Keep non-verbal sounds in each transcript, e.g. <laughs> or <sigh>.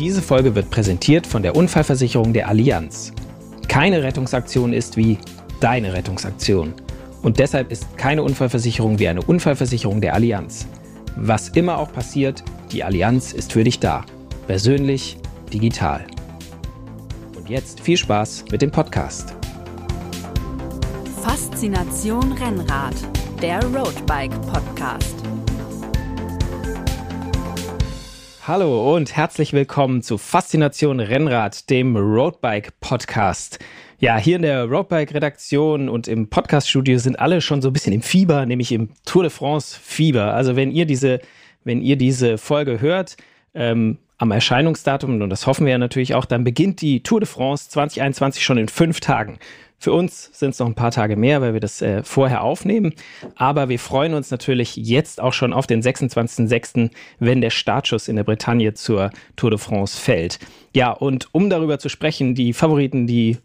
Diese Folge wird präsentiert von der Unfallversicherung der Allianz. Keine Rettungsaktion ist wie deine Rettungsaktion. Und deshalb ist keine Unfallversicherung wie eine Unfallversicherung der Allianz. Was immer auch passiert, die Allianz ist für dich da. Persönlich, digital. Und jetzt viel Spaß mit dem Podcast. Faszination Rennrad, der Roadbike Podcast. Hallo und herzlich willkommen zu Faszination Rennrad, dem Roadbike Podcast. Ja, hier in der Roadbike Redaktion und im Podcast Studio sind alle schon so ein bisschen im Fieber, nämlich im Tour de France Fieber. Also wenn ihr diese, wenn ihr diese Folge hört, ähm, am Erscheinungsdatum, und das hoffen wir ja natürlich auch, dann beginnt die Tour de France 2021 schon in fünf Tagen. Für uns sind es noch ein paar Tage mehr, weil wir das äh, vorher aufnehmen. Aber wir freuen uns natürlich jetzt auch schon auf den 26.06., wenn der Startschuss in der Bretagne zur Tour de France fällt. Ja, und um darüber zu sprechen, die Favoriten, die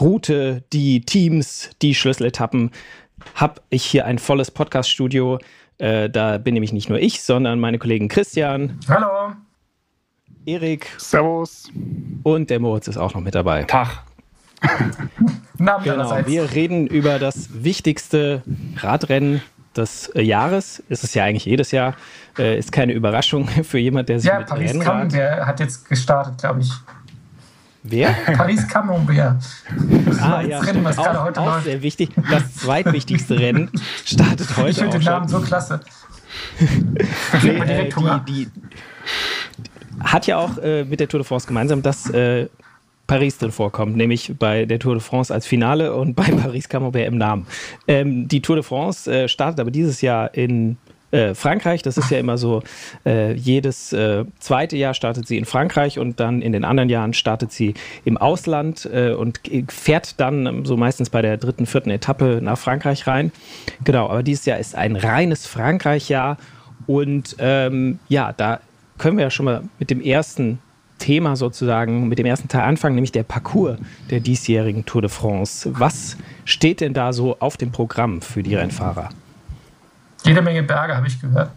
Route, die Teams, die Schlüsseletappen, habe ich hier ein volles Podcast-Studio. Äh, da bin nämlich nicht nur ich, sondern meine Kollegen Christian. Hallo. Erik. Servus. Und der Moritz ist auch noch mit dabei. Tag. Genau, wir reden über das wichtigste Radrennen des äh, Jahres. Ist es ja eigentlich jedes Jahr. Äh, ist keine Überraschung <laughs> für jemand, der sich ja, mit Paris Rennrad... Kam, der hat jetzt gestartet, glaube ich. Wer? Paris Camembert. Das ah, ja, Rennen, was auch, heute auch sehr wichtig. Das zweitwichtigste Rennen startet heute. Ich finde den Namen so klasse. <laughs> nee, äh, die, die, hat ja auch äh, mit der Tour de France gemeinsam, dass äh, Paris drin vorkommt, nämlich bei der Tour de France als Finale und bei <laughs> Paris Camembert im Namen. Ähm, die Tour de France äh, startet aber dieses Jahr in äh, Frankreich. Das ist ja immer so, äh, jedes äh, zweite Jahr startet sie in Frankreich und dann in den anderen Jahren startet sie im Ausland äh, und fährt dann so meistens bei der dritten, vierten Etappe nach Frankreich rein. Genau, aber dieses Jahr ist ein reines Frankreich-Jahr und ähm, ja, da können wir ja schon mal mit dem ersten Thema sozusagen, mit dem ersten Teil anfangen, nämlich der Parcours der diesjährigen Tour de France. Was steht denn da so auf dem Programm für die Rennfahrer? Jede Menge Berge, habe ich gehört.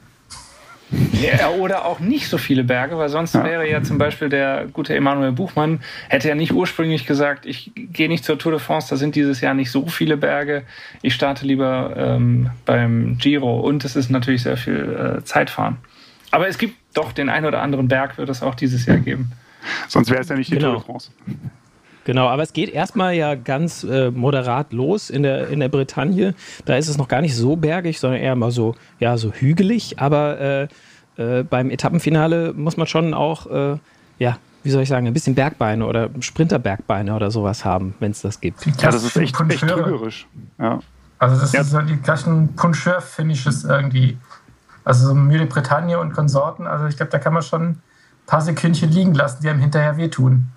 Ja, oder auch nicht so viele Berge, weil sonst ja. wäre ja zum Beispiel der gute Emanuel Buchmann, hätte ja nicht ursprünglich gesagt, ich gehe nicht zur Tour de France, da sind dieses Jahr nicht so viele Berge, ich starte lieber ähm, beim Giro und es ist natürlich sehr viel äh, Zeitfahren. Aber es gibt doch den einen oder anderen Berg, wird es auch dieses Jahr geben. Sonst wäre es ja nicht die genau. Tour de France. Genau, aber es geht erstmal ja ganz äh, moderat los in der, in der Bretagne. Da ist es noch gar nicht so bergig, sondern eher mal so, ja, so hügelig. Aber äh, äh, beim Etappenfinale muss man schon auch, äh, ja, wie soll ich sagen, ein bisschen Bergbeine oder Sprinterbergbeine oder sowas haben, wenn es das gibt. Ja, das ist echt, echt trügerisch. Ja. Also das ja. ist so die gleichen Puncheur-Finishes irgendwie. Also so Mühle Bretagne und Konsorten. Also ich glaube, da kann man schon ein paar Sekündchen liegen lassen, die einem hinterher wehtun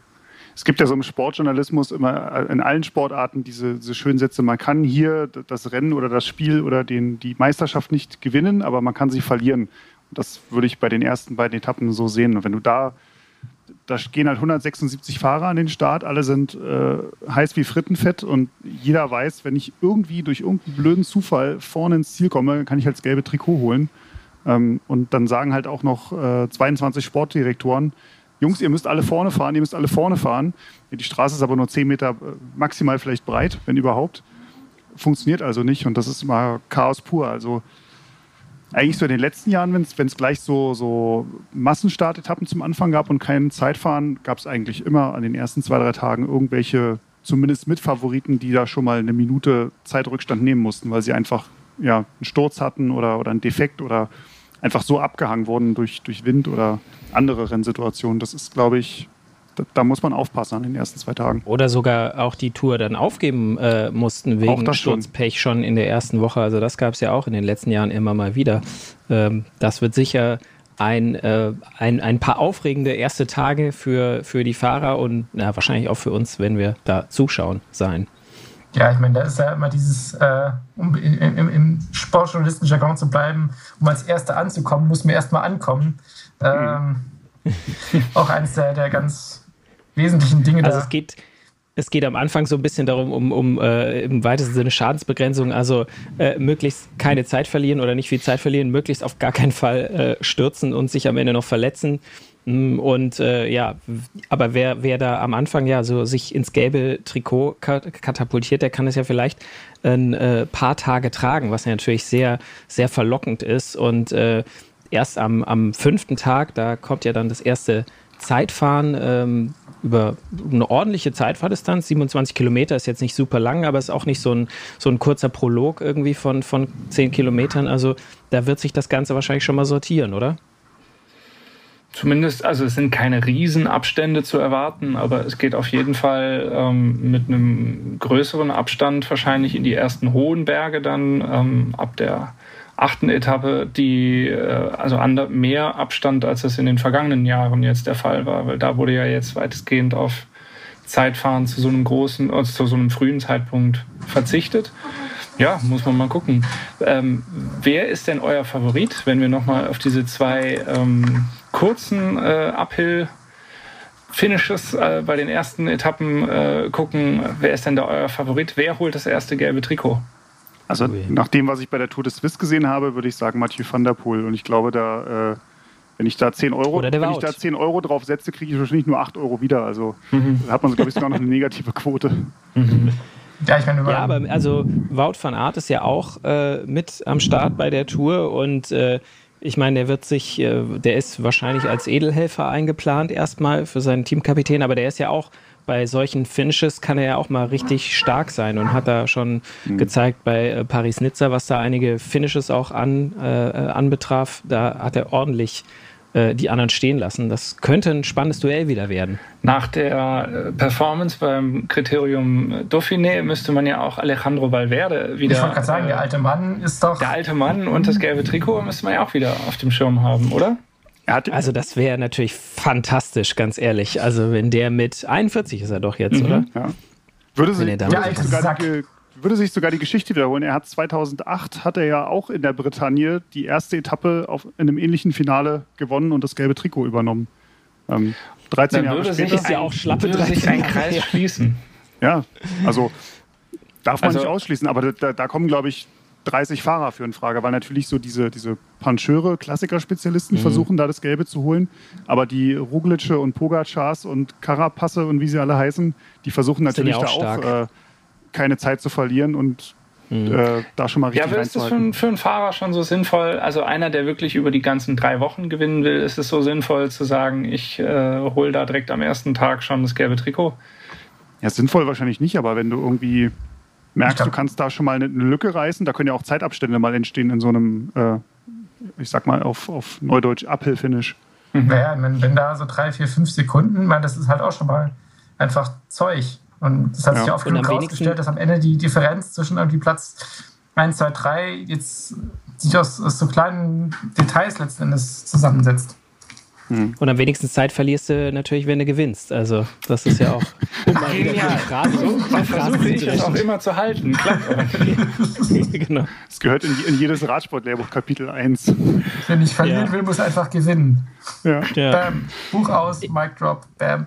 es gibt ja so im Sportjournalismus immer in allen Sportarten diese, diese schönen Sätze, man kann hier das Rennen oder das Spiel oder den, die Meisterschaft nicht gewinnen, aber man kann sie verlieren. Und das würde ich bei den ersten beiden Etappen so sehen. Und wenn du da, da gehen halt 176 Fahrer an den Start, alle sind äh, heiß wie Frittenfett und jeder weiß, wenn ich irgendwie durch irgendeinen blöden Zufall vorne ins Ziel komme, kann ich halt das gelbe Trikot holen. Ähm, und dann sagen halt auch noch äh, 22 Sportdirektoren, Jungs, ihr müsst alle vorne fahren, ihr müsst alle vorne fahren. Die Straße ist aber nur 10 Meter äh, maximal vielleicht breit, wenn überhaupt. Funktioniert also nicht und das ist immer Chaos pur. Also eigentlich so in den letzten Jahren, wenn es gleich so, so Massenstartetappen zum Anfang gab und kein Zeitfahren, gab es eigentlich immer an den ersten zwei, drei Tagen irgendwelche, zumindest Mitfavoriten, die da schon mal eine Minute Zeitrückstand nehmen mussten, weil sie einfach ja, einen Sturz hatten oder, oder einen Defekt oder einfach so abgehangen wurden durch, durch Wind oder andere Rennsituationen. Das ist, glaube ich, da, da, muss man aufpassen an den ersten zwei Tagen. Oder sogar auch die Tour dann aufgeben äh, mussten wegen Sturzpech schon. schon in der ersten Woche. Also das gab es ja auch in den letzten Jahren immer mal wieder. Ähm, das wird sicher ein, äh, ein, ein paar aufregende erste Tage für, für die Fahrer und na, wahrscheinlich auch für uns, wenn wir da zuschauen, sein. Ja, ich meine, da ist ja immer dieses, äh, um im, im Sportjournalisten-Jargon zu bleiben, um als Erster anzukommen, muss man erstmal ankommen. Ähm, auch eines der, der ganz wesentlichen Dinge. Also es geht, es geht am Anfang so ein bisschen darum, um, um äh, im weitesten Sinne Schadensbegrenzung, also äh, möglichst keine Zeit verlieren oder nicht viel Zeit verlieren, möglichst auf gar keinen Fall äh, stürzen und sich am Ende noch verletzen. Mm, und äh, ja, aber wer, wer da am Anfang ja so sich ins gelbe Trikot katapultiert, der kann es ja vielleicht ein äh, paar Tage tragen, was ja natürlich sehr, sehr verlockend ist. Und äh, erst am, am fünften Tag, da kommt ja dann das erste Zeitfahren ähm, über eine ordentliche Zeitfahrdistanz. 27 Kilometer ist jetzt nicht super lang, aber ist auch nicht so ein, so ein kurzer Prolog irgendwie von, von 10 Kilometern. Also da wird sich das Ganze wahrscheinlich schon mal sortieren, oder? Zumindest, also es sind keine Riesenabstände zu erwarten, aber es geht auf jeden Fall ähm, mit einem größeren Abstand wahrscheinlich in die ersten hohen Berge dann ähm, ab der achten Etappe, die äh, also mehr Abstand, als es in den vergangenen Jahren jetzt der Fall war, weil da wurde ja jetzt weitestgehend auf Zeitfahren zu so einem großen, also zu so einem frühen Zeitpunkt verzichtet. Ja, muss man mal gucken. Ähm, wer ist denn euer Favorit, wenn wir nochmal auf diese zwei ähm, kurzen äh, Uphill Finishes äh, bei den ersten Etappen äh, gucken? Wer ist denn da euer Favorit? Wer holt das erste gelbe Trikot? Also nach dem, was ich bei der Tour de Suisse gesehen habe, würde ich sagen Mathieu van der Poel. Und ich glaube, da, äh, wenn ich da 10 Euro, wenn ich da 10 Euro drauf setze, kriege ich wahrscheinlich nur 8 Euro wieder. Also mhm. da hat man, glaube ich, sogar noch eine negative Quote. Mhm. <laughs> Ja, ich meine, ja, aber also Wout van Aert ist ja auch äh, mit am Start bei der Tour und äh, ich meine, der wird sich, äh, der ist wahrscheinlich als Edelhelfer eingeplant erstmal für seinen Teamkapitän, aber der ist ja auch bei solchen Finishes kann er ja auch mal richtig stark sein und hat da schon mhm. gezeigt bei äh, Paris-Nizza, was da einige Finishes auch an, äh, äh, anbetraf. Da hat er ordentlich die anderen stehen lassen. Das könnte ein spannendes Duell wieder werden. Nach der äh, Performance beim Kriterium Dauphiné müsste man ja auch Alejandro Valverde wieder. Ich wollte gerade sagen, der alte Mann ist doch. Der alte Mann und das gelbe Trikot müsste man ja auch wieder auf dem Schirm haben, oder? also das wäre natürlich fantastisch, ganz ehrlich. Also wenn der mit 41 ist er doch jetzt, mhm. oder? Ja. Würde, sich, würde, sogar die, würde sich sogar die Geschichte wiederholen. Er hat 2008 hat er ja auch in der Bretagne die erste Etappe auf, in einem ähnlichen Finale gewonnen und das gelbe Trikot übernommen. Ähm, 13 Dann Jahre später. Sich ja auch schlappe würde sich ein Kreis schließen. Ja, also darf man also, nicht ausschließen, aber da, da kommen, glaube ich, 30 Fahrer für in Frage, weil natürlich so diese, diese Pancheure, Klassikerspezialisten mhm. versuchen da das Gelbe zu holen, aber die Ruglitsche und Pogacars und Karapasse und wie sie alle heißen, die versuchen natürlich auch da auch äh, keine Zeit zu verlieren und mhm. äh, da schon mal richtig Ja, aber ist das für, für einen Fahrer schon so sinnvoll? Also einer, der wirklich über die ganzen drei Wochen gewinnen will, ist es so sinnvoll zu sagen, ich äh, hole da direkt am ersten Tag schon das gelbe Trikot? Ja, sinnvoll wahrscheinlich nicht, aber wenn du irgendwie merkst, du kannst da schon mal eine Lücke reißen. Da können ja auch Zeitabstände mal entstehen in so einem, äh, ich sag mal, auf, auf Neudeutsch Uphill-Finish. Mhm. Naja, wenn, wenn da so drei, vier, fünf Sekunden, man, das ist halt auch schon mal einfach Zeug. Und das hat sich ja. oft genug herausgestellt, dass am Ende die Differenz zwischen irgendwie Platz 1, 2, 3 jetzt sich aus, aus so kleinen Details letzten Endes zusammensetzt. Mhm. Und am wenigsten Zeit verlierst du natürlich, wenn du gewinnst. Also, das ist ja auch. <laughs> Um Ach, genial. Phrase, so versuche ich das auch immer zu halten. <laughs> genau. Es gehört in, in jedes Radsportlehrbuch Kapitel 1. Wer nicht verlieren ja. will, muss einfach gewinnen. Ja. ja. Bam. Buch aus, Mic Drop, bam.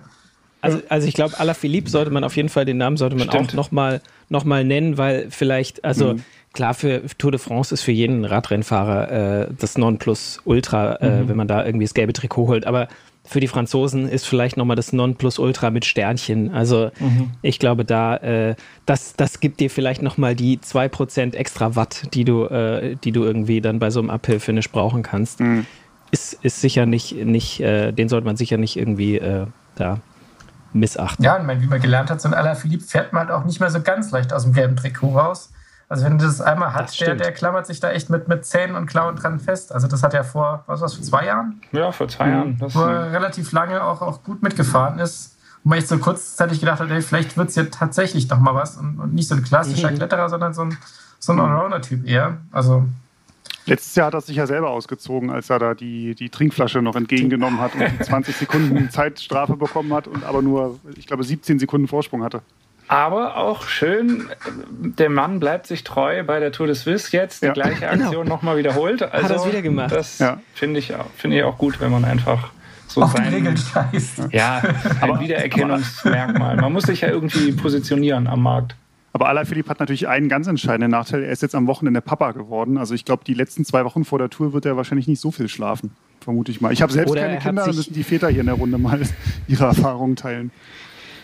Also, also ich glaube, Philippe sollte man auf jeden Fall, den Namen sollte man Stimmt. auch nochmal noch mal nennen, weil vielleicht, also mhm klar, für Tour de France ist für jeden Radrennfahrer äh, das Nonplusultra, äh, mhm. wenn man da irgendwie das gelbe Trikot holt. Aber für die Franzosen ist vielleicht nochmal das Nonplusultra mit Sternchen. Also mhm. ich glaube, da äh, das, das gibt dir vielleicht nochmal die 2% extra Watt, die du, äh, die du irgendwie dann bei so einem Uphill-Finish brauchen kannst. Mhm. Ist, ist sicher nicht, nicht äh, den sollte man sicher nicht irgendwie äh, da missachten. Ja, und wie man gelernt hat, so ein Alaphilippe fährt man halt auch nicht mehr so ganz leicht aus dem gelben Trikot raus. Also wenn du das einmal hast, der, der klammert sich da echt mit, mit Zähnen und Klauen dran fest. Also das hat er vor, was war das, vor zwei Jahren? Ja, vor zwei Jahren. Das wo er relativ lange auch, auch gut mitgefahren ist. Und man echt so kurzzeitig gedacht hat, ey, vielleicht wird es ja tatsächlich noch mal was und, und nicht so ein klassischer mhm. Kletterer, sondern so ein, so ein Allrounder-Typ eher. Also Letztes Jahr hat er sich ja selber ausgezogen, als er da die, die Trinkflasche noch entgegengenommen hat und die 20 Sekunden <laughs> Zeitstrafe bekommen hat und aber nur, ich glaube, 17 Sekunden Vorsprung hatte. Aber auch schön, der Mann bleibt sich treu bei der Tour de Suisse jetzt, die ja. gleiche genau. Aktion genau. nochmal wiederholt. Also, Hat er es wieder gemacht. Das ja. finde ich, find ich auch gut, wenn man einfach so Auf sein, Regeln scheißt. Ja, ein Wiedererkennungsmerkmal. Man muss sich ja irgendwie positionieren am Markt. Aber Alaphilippe hat natürlich einen ganz entscheidenden Nachteil. Er ist jetzt am Wochenende Papa geworden. Also ich glaube, die letzten zwei Wochen vor der Tour wird er wahrscheinlich nicht so viel schlafen, vermute ich mal. Ich habe selbst Oder keine Kinder, dann müssen die Väter hier in der Runde mal <laughs> ihre Erfahrungen teilen.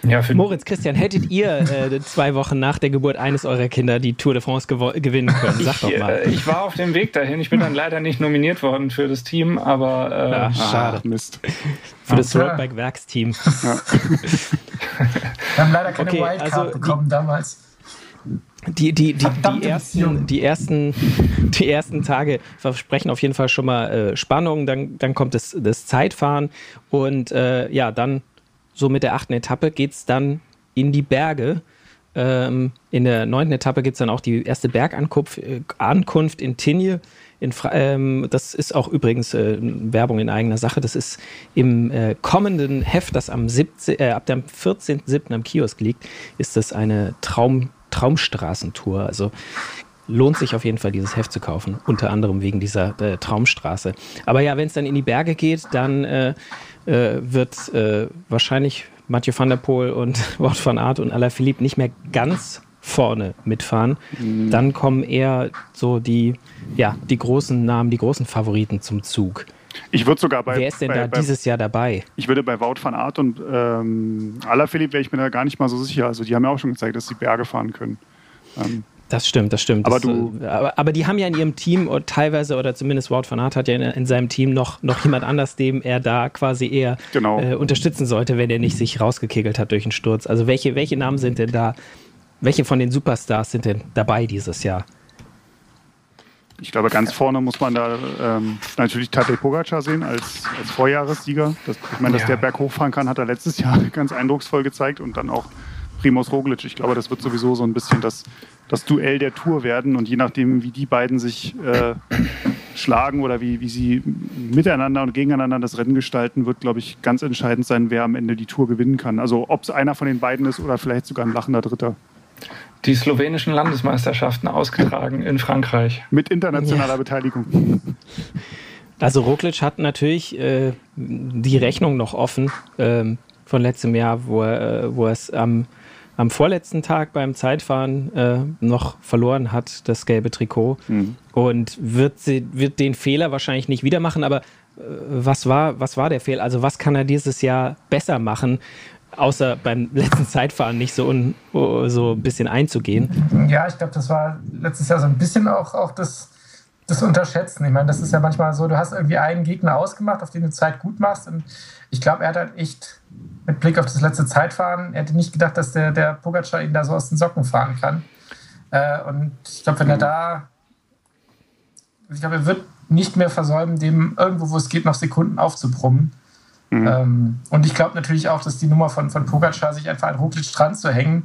Ja, Moritz, Christian, hättet ihr äh, <laughs> zwei Wochen nach der Geburt eines eurer Kinder die Tour de France gewinnen können? Sag doch mal. Ich, äh, ich, war auf dem Weg dahin. Ich bin dann leider nicht nominiert worden für das Team, aber. Äh, ja, schade. Ah, Mist. Für das Roadbike-Werksteam. Ja. Wir haben leider keine okay, Wildcard also bekommen die, damals. Die, die, die, die, ersten, die, ersten, <laughs> die ersten Tage versprechen auf jeden Fall schon mal äh, Spannung. Dann, dann kommt das, das Zeitfahren und äh, ja, dann so mit der achten Etappe geht es dann in die Berge. Ähm, in der neunten Etappe gibt es dann auch die erste Bergankunft äh, Ankunft in Tinje. In ähm, das ist auch übrigens äh, Werbung in eigener Sache. Das ist im äh, kommenden Heft, das am 17, äh, ab dem 14.07. am Kiosk liegt, ist das eine Traum, Traumstraßentour. Also lohnt sich auf jeden Fall, dieses Heft zu kaufen. Unter anderem wegen dieser äh, Traumstraße. Aber ja, wenn es dann in die Berge geht, dann äh, äh, wird äh, wahrscheinlich Mathieu van der Poel und <laughs> Wout van Aert und Alaphilippe nicht mehr ganz vorne mitfahren. Mhm. Dann kommen eher so die, ja, die großen Namen, die großen Favoriten zum Zug. Ich würde sogar bei. Wer ist denn bei, da bei, dieses Jahr dabei? Ich würde bei Wout van Aert und ähm, Alaphilippe wäre ich mir da gar nicht mal so sicher. Also die haben ja auch schon gezeigt, dass sie Berge fahren können. Ähm, das stimmt, das stimmt. Aber, das, du, äh, aber, aber, die haben ja in ihrem Team teilweise, oder zumindest Wout van Aert hat ja in, in seinem Team noch, noch jemand anders, dem er da quasi eher genau. äh, unterstützen sollte, wenn er nicht sich rausgekegelt hat durch einen Sturz. Also welche, welche Namen sind denn da, welche von den Superstars sind denn dabei dieses Jahr? Ich glaube, ganz vorne muss man da ähm, natürlich Tadej Pogacar sehen als, als Vorjahressieger. Das, ich meine, dass ja. der Berg hochfahren kann, hat er letztes Jahr <laughs> ganz eindrucksvoll gezeigt und dann auch Primoz Roglic. Ich glaube, das wird sowieso so ein bisschen das, das Duell der Tour werden und je nachdem, wie die beiden sich äh, schlagen oder wie, wie sie miteinander und gegeneinander das Rennen gestalten, wird, glaube ich, ganz entscheidend sein, wer am Ende die Tour gewinnen kann. Also ob es einer von den beiden ist oder vielleicht sogar ein lachender Dritter. Die slowenischen Landesmeisterschaften ausgetragen in Frankreich. Mit internationaler ja. Beteiligung. Also Roglic hat natürlich äh, die Rechnung noch offen ähm, von letztem Jahr, wo, er, äh, wo es am am vorletzten Tag beim Zeitfahren äh, noch verloren hat, das gelbe Trikot. Mhm. Und wird, sie, wird den Fehler wahrscheinlich nicht wieder machen. Aber äh, was, war, was war der Fehler? Also, was kann er dieses Jahr besser machen? Außer beim letzten Zeitfahren nicht so, un, so ein bisschen einzugehen. Ja, ich glaube, das war letztes Jahr so ein bisschen auch, auch das, das Unterschätzen. Ich meine, das ist ja manchmal so, du hast irgendwie einen Gegner ausgemacht, auf den du Zeit gut machst. Und ich glaube, er hat halt echt mit Blick auf das letzte Zeitfahren, er hätte nicht gedacht, dass der, der Pogacar ihn da so aus den Socken fahren kann. Äh, und ich glaube, wenn er da, ich glaube, er wird nicht mehr versäumen, dem irgendwo, wo es geht, noch Sekunden aufzubrummen. Mhm. Ähm, und ich glaube natürlich auch, dass die Nummer von, von Pogacar, sich einfach an Roglic dran zu hängen,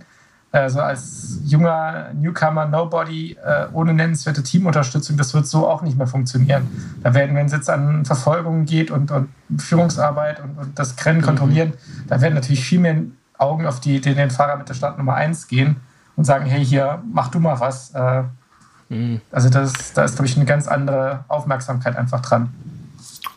äh, so als junger Newcomer, Nobody, äh, ohne nennenswerte Teamunterstützung, das wird so auch nicht mehr funktionieren. Da werden, wenn es jetzt an Verfolgung geht und, und Führungsarbeit und, und, das Rennen mhm. kontrollieren, da werden natürlich viel mehr Augen auf die, den, den Fahrer mit der Startnummer 1 gehen und sagen, hey, hier, mach du mal was. Äh, mhm. Also das, da ist, glaube ich, eine ganz andere Aufmerksamkeit einfach dran.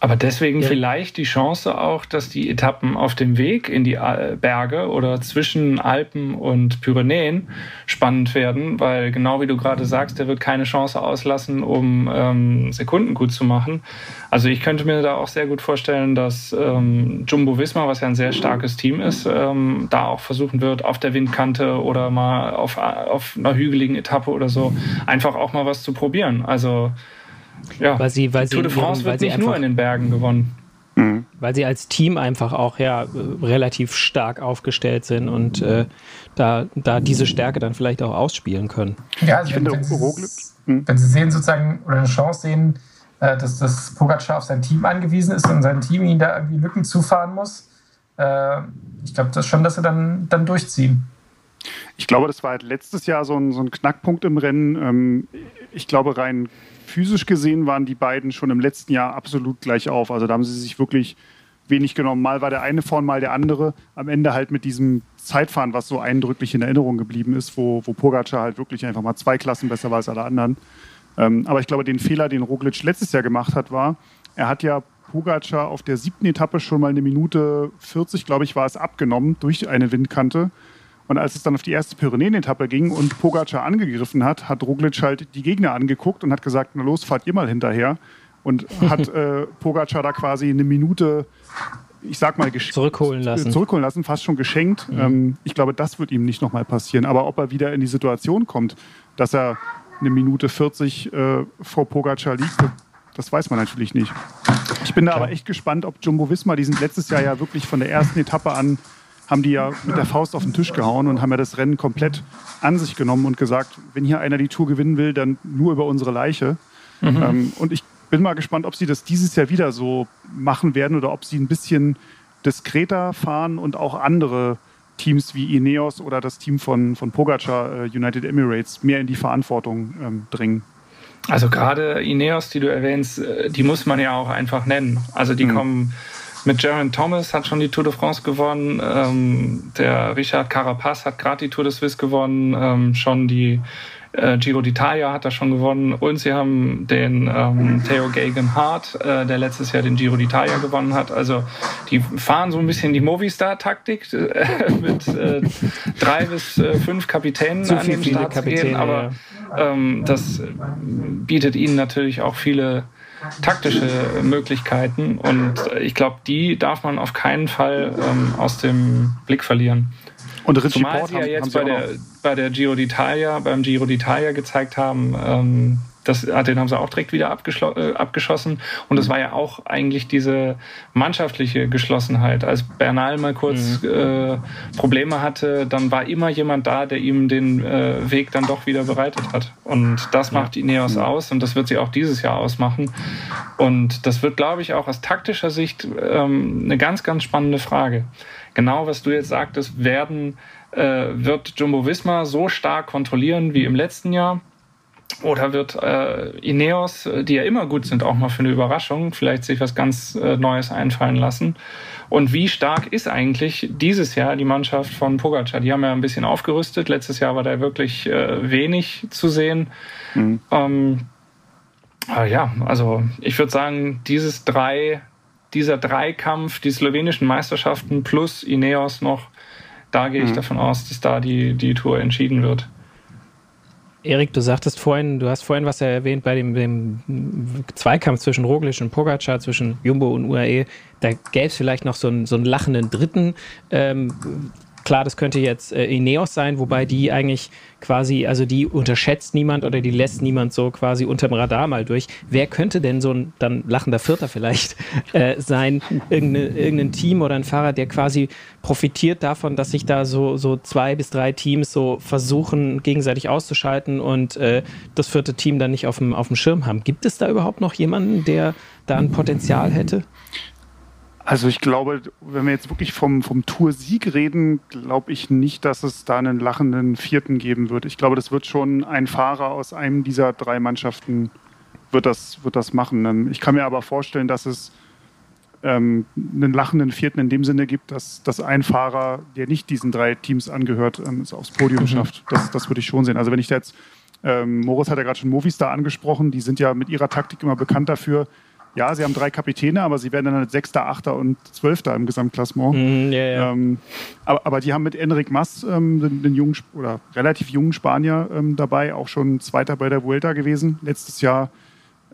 Aber deswegen ja. vielleicht die Chance auch, dass die Etappen auf dem Weg in die Berge oder zwischen Alpen und Pyrenäen spannend werden, weil genau wie du gerade sagst, der wird keine Chance auslassen, um ähm, Sekunden gut zu machen. Also ich könnte mir da auch sehr gut vorstellen, dass ähm, Jumbo Visma, was ja ein sehr starkes Team ist, ähm, da auch versuchen wird, auf der Windkante oder mal auf, auf einer hügeligen Etappe oder so, einfach auch mal was zu probieren. Also ja, weil sie, weil die Tour de France ihren, wird nicht nur in den Bergen gewonnen. Mhm. Weil sie als Team einfach auch ja relativ stark aufgestellt sind und äh, da, da diese Stärke dann vielleicht auch ausspielen können. Ja, also wenn, wenn, sie, hm? wenn, sie, sehen sozusagen oder eine Chance sehen, äh, dass das Pogacar auf sein Team angewiesen ist und sein Team ihn da irgendwie Lücken zufahren muss, äh, ich glaube das schon, dass sie dann, dann durchziehen. Ich glaube, das war halt letztes Jahr so ein, so ein Knackpunkt im Rennen. Ähm, ich glaube, rein physisch gesehen waren die beiden schon im letzten Jahr absolut gleich auf. Also da haben sie sich wirklich wenig genommen. Mal war der eine vorn, mal der andere. Am Ende halt mit diesem Zeitfahren, was so eindrücklich in Erinnerung geblieben ist, wo, wo Pogacar halt wirklich einfach mal zwei Klassen besser war als alle anderen. Ähm, aber ich glaube, den Fehler, den Roglic letztes Jahr gemacht hat, war, er hat ja Pogacar auf der siebten Etappe schon mal eine Minute 40, glaube ich, war es abgenommen durch eine Windkante. Und als es dann auf die erste Pyrenäen-Etappe ging und Pogacar angegriffen hat, hat Roglic halt die Gegner angeguckt und hat gesagt, na los, fahrt ihr mal hinterher. Und hat <laughs> äh, Pogacar da quasi eine Minute, ich sag mal, zurückholen lassen. Zurückholen lassen, fast schon geschenkt. Mhm. Ähm, ich glaube, das wird ihm nicht nochmal passieren. Aber ob er wieder in die Situation kommt, dass er eine Minute 40 äh, vor Pogacar liegt, das weiß man natürlich nicht. Ich bin da Klar. aber echt gespannt, ob Jumbo Visma, die sind letztes Jahr ja wirklich von der ersten Etappe an, haben die ja mit der Faust auf den Tisch gehauen und haben ja das Rennen komplett an sich genommen und gesagt, wenn hier einer die Tour gewinnen will, dann nur über unsere Leiche. Mhm. Ähm, und ich bin mal gespannt, ob sie das dieses Jahr wieder so machen werden oder ob sie ein bisschen diskreter fahren und auch andere Teams wie Ineos oder das Team von, von Pogacar, äh, United Emirates, mehr in die Verantwortung ähm, drängen. Also gerade Ineos, die du erwähnst, äh, die muss man ja auch einfach nennen. Also die mhm. kommen mit Jaron Thomas hat schon die Tour de France gewonnen. Ähm, der Richard Carapaz hat gerade die Tour de Suisse gewonnen. Ähm, schon die äh, Giro d'Italia hat er schon gewonnen. Und sie haben den ähm, Theo Gagan Hart, äh, der letztes Jahr den Giro d'Italia gewonnen hat. Also die fahren so ein bisschen die Movistar-Taktik äh, <laughs> mit äh, drei bis äh, fünf Kapitänen Zu an den Start gehen. Aber ähm, das bietet ihnen natürlich auch viele taktische Möglichkeiten und ich glaube, die darf man auf keinen Fall ähm, aus dem Blick verlieren. Und Richie Zumal Port sie ja jetzt bei der, bei der Giro d'Italia, beim Giro d'Italia gezeigt haben, ähm, das, ah, den haben sie auch direkt wieder äh, abgeschossen. Und das war ja auch eigentlich diese mannschaftliche Geschlossenheit. Als Bernal mal kurz mhm. äh, Probleme hatte, dann war immer jemand da, der ihm den äh, Weg dann doch wieder bereitet hat. Und das macht ja. Ineos mhm. aus und das wird sie auch dieses Jahr ausmachen. Und das wird, glaube ich, auch aus taktischer Sicht ähm, eine ganz, ganz spannende Frage. Genau, was du jetzt sagtest, werden, äh, wird Jumbo Visma so stark kontrollieren wie im letzten Jahr? Oder wird äh, Ineos, äh, die ja immer gut sind, auch mal für eine Überraschung, vielleicht sich was ganz äh, Neues einfallen lassen? Und wie stark ist eigentlich dieses Jahr die Mannschaft von Pogacar? Die haben ja ein bisschen aufgerüstet. Letztes Jahr war da wirklich äh, wenig zu sehen. Mhm. Ähm, ja, also ich würde sagen, dieses drei, dieser Dreikampf, die slowenischen Meisterschaften plus Ineos noch, da gehe ich mhm. davon aus, dass da die, die Tour entschieden wird. Erik, du sagtest vorhin, du hast vorhin was ja erwähnt bei dem, dem Zweikampf zwischen Roglic und Pogacar, zwischen Jumbo und UAE. Da gäbe es vielleicht noch so einen, so einen lachenden Dritten. Ähm, Klar, das könnte jetzt äh, Ineos sein, wobei die eigentlich quasi, also die unterschätzt niemand oder die lässt niemand so quasi unterm Radar mal durch. Wer könnte denn so ein dann lachender Vierter vielleicht <laughs> äh, sein? Irgende, irgendein Team oder ein Fahrer, der quasi profitiert davon, dass sich da so, so zwei bis drei Teams so versuchen, gegenseitig auszuschalten und äh, das vierte Team dann nicht auf dem, auf dem Schirm haben. Gibt es da überhaupt noch jemanden, der da ein Potenzial hätte? Also ich glaube, wenn wir jetzt wirklich vom, vom Tour-Sieg reden, glaube ich nicht, dass es da einen lachenden Vierten geben wird. Ich glaube, das wird schon ein Fahrer aus einem dieser drei Mannschaften wird das, wird das machen. Ähm, ich kann mir aber vorstellen, dass es ähm, einen lachenden Vierten in dem Sinne gibt, dass, dass ein Fahrer, der nicht diesen drei Teams angehört, ähm, es aufs Podium mhm. schafft. Das, das würde ich schon sehen. Also wenn ich da jetzt, ähm, Moritz hat ja gerade schon Movistar angesprochen, die sind ja mit ihrer Taktik immer bekannt dafür, ja, sie haben drei Kapitäne, aber sie werden dann halt Sechster, Achter und Zwölfter im Gesamtklassement. Mm, yeah, yeah. Ähm, aber, aber, die haben mit Enric Mas ähm, den, den, jungen oder relativ jungen Spanier ähm, dabei, auch schon Zweiter bei der Vuelta gewesen. Letztes Jahr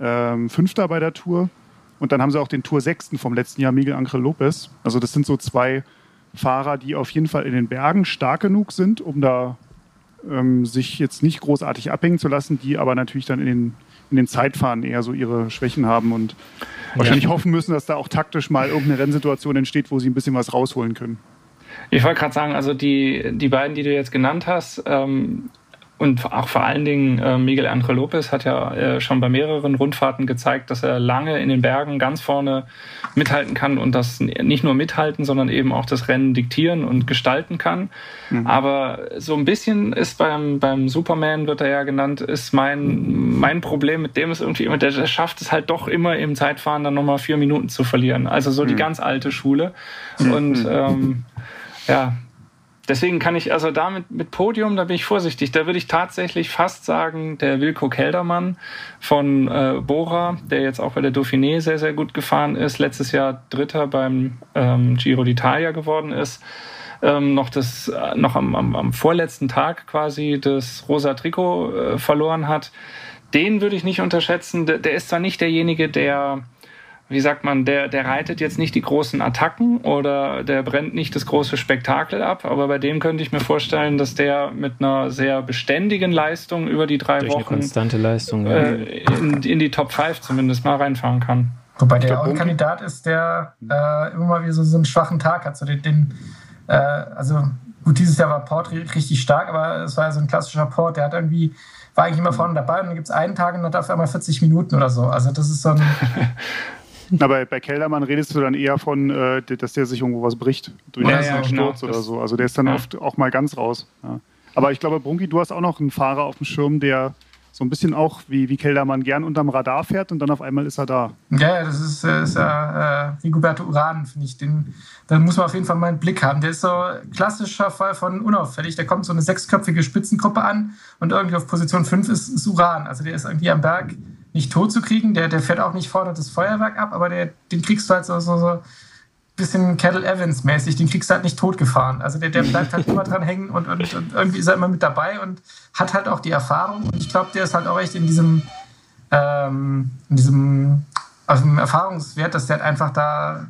ähm, Fünfter bei der Tour. Und dann haben sie auch den Tour Sechsten vom letzten Jahr, Miguel Angel Lopez. Also das sind so zwei Fahrer, die auf jeden Fall in den Bergen stark genug sind, um da ähm, sich jetzt nicht großartig abhängen zu lassen, die aber natürlich dann in den in den Zeitfahren eher so ihre Schwächen haben und wahrscheinlich ja. hoffen müssen, dass da auch taktisch mal irgendeine Rennsituation entsteht, wo sie ein bisschen was rausholen können. Ich wollte gerade sagen, also die, die beiden, die du jetzt genannt hast, ähm, und auch vor allen Dingen äh, Miguel Angel Lopez hat ja äh, schon bei mehreren Rundfahrten gezeigt, dass er lange in den Bergen ganz vorne mithalten kann und das nicht nur mithalten, sondern eben auch das Rennen diktieren und gestalten kann. Mhm. Aber so ein bisschen ist beim, beim Superman, wird er ja genannt, ist mein, mein Problem mit dem ist irgendwie immer, der, der schafft es halt doch immer im Zeitfahren dann nochmal vier Minuten zu verlieren. Also so mhm. die ganz alte Schule. Mhm. Und ähm, ja, deswegen kann ich, also damit mit Podium, da bin ich vorsichtig. Da würde ich tatsächlich fast sagen, der Wilko Keldermann von äh, Bora, der jetzt auch bei der Dauphiné sehr, sehr gut gefahren ist, letztes Jahr Dritter beim ähm, Giro d'Italia geworden ist. Ähm, noch das äh, noch am, am, am, vorletzten Tag quasi das rosa Trikot äh, verloren hat. Den würde ich nicht unterschätzen. Der, der ist zwar nicht derjenige, der wie sagt man, der, der reitet jetzt nicht die großen Attacken oder der brennt nicht das große Spektakel ab, aber bei dem könnte ich mir vorstellen, dass der mit einer sehr beständigen Leistung über die drei Durch Wochen eine konstante Leistung, ja. äh, in, in, die Top 5 zumindest mal reinfahren kann. Wobei der auch ein Kandidat ist, der äh, immer mal wieder so, so einen schwachen Tag hat. So den, den äh, also gut, dieses Jahr war Port richtig stark, aber es war ja so ein klassischer Port, der hat irgendwie war eigentlich immer vorne dabei und dann gibt es einen Tag und dann darf er einmal 40 Minuten oder so. Also das ist so ein <laughs> Na, bei, bei Kellermann redest du dann eher von, äh, dass der sich irgendwo was bricht durch ja, einen ja, Sturz genau. oder so. Also der ist dann ja. oft auch mal ganz raus. Ja. Aber ich glaube, Brunki, du hast auch noch einen Fahrer auf dem Schirm, der so ein bisschen auch wie, wie Keldermann gern unterm Radar fährt und dann auf einmal ist er da. Ja, das ist, äh, ist ja äh, Rigoberto Uran, finde ich. Den, da muss man auf jeden Fall mal einen Blick haben. Der ist so ein klassischer Fall von unauffällig. Der kommt so eine sechsköpfige Spitzengruppe an und irgendwie auf Position 5 ist, ist Uran. Also der ist irgendwie am Berg nicht tot zu kriegen. Der, der fährt auch nicht vorne das Feuerwerk ab, aber der, den kriegst du halt so, so, so bisschen Kettle Evans mäßig, den kriegst du halt nicht totgefahren. Also der, der <laughs> bleibt halt immer dran hängen und, und, und, irgendwie ist er immer mit dabei und hat halt auch die Erfahrung. Und ich glaube, der ist halt auch echt in diesem, ähm, in diesem also im Erfahrungswert, dass der halt einfach da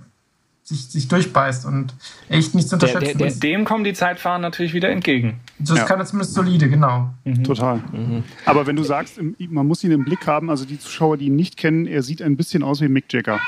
sich, sich durchbeißt und echt nicht zu unterschätzen der, der, Dem kommen die Zeitfahren natürlich wieder entgegen. Das ja. kann er zumindest solide, genau. Mhm. Total. Mhm. Aber wenn du sagst, man muss ihn im Blick haben, also die Zuschauer, die ihn nicht kennen, er sieht ein bisschen aus wie Mick Jagger.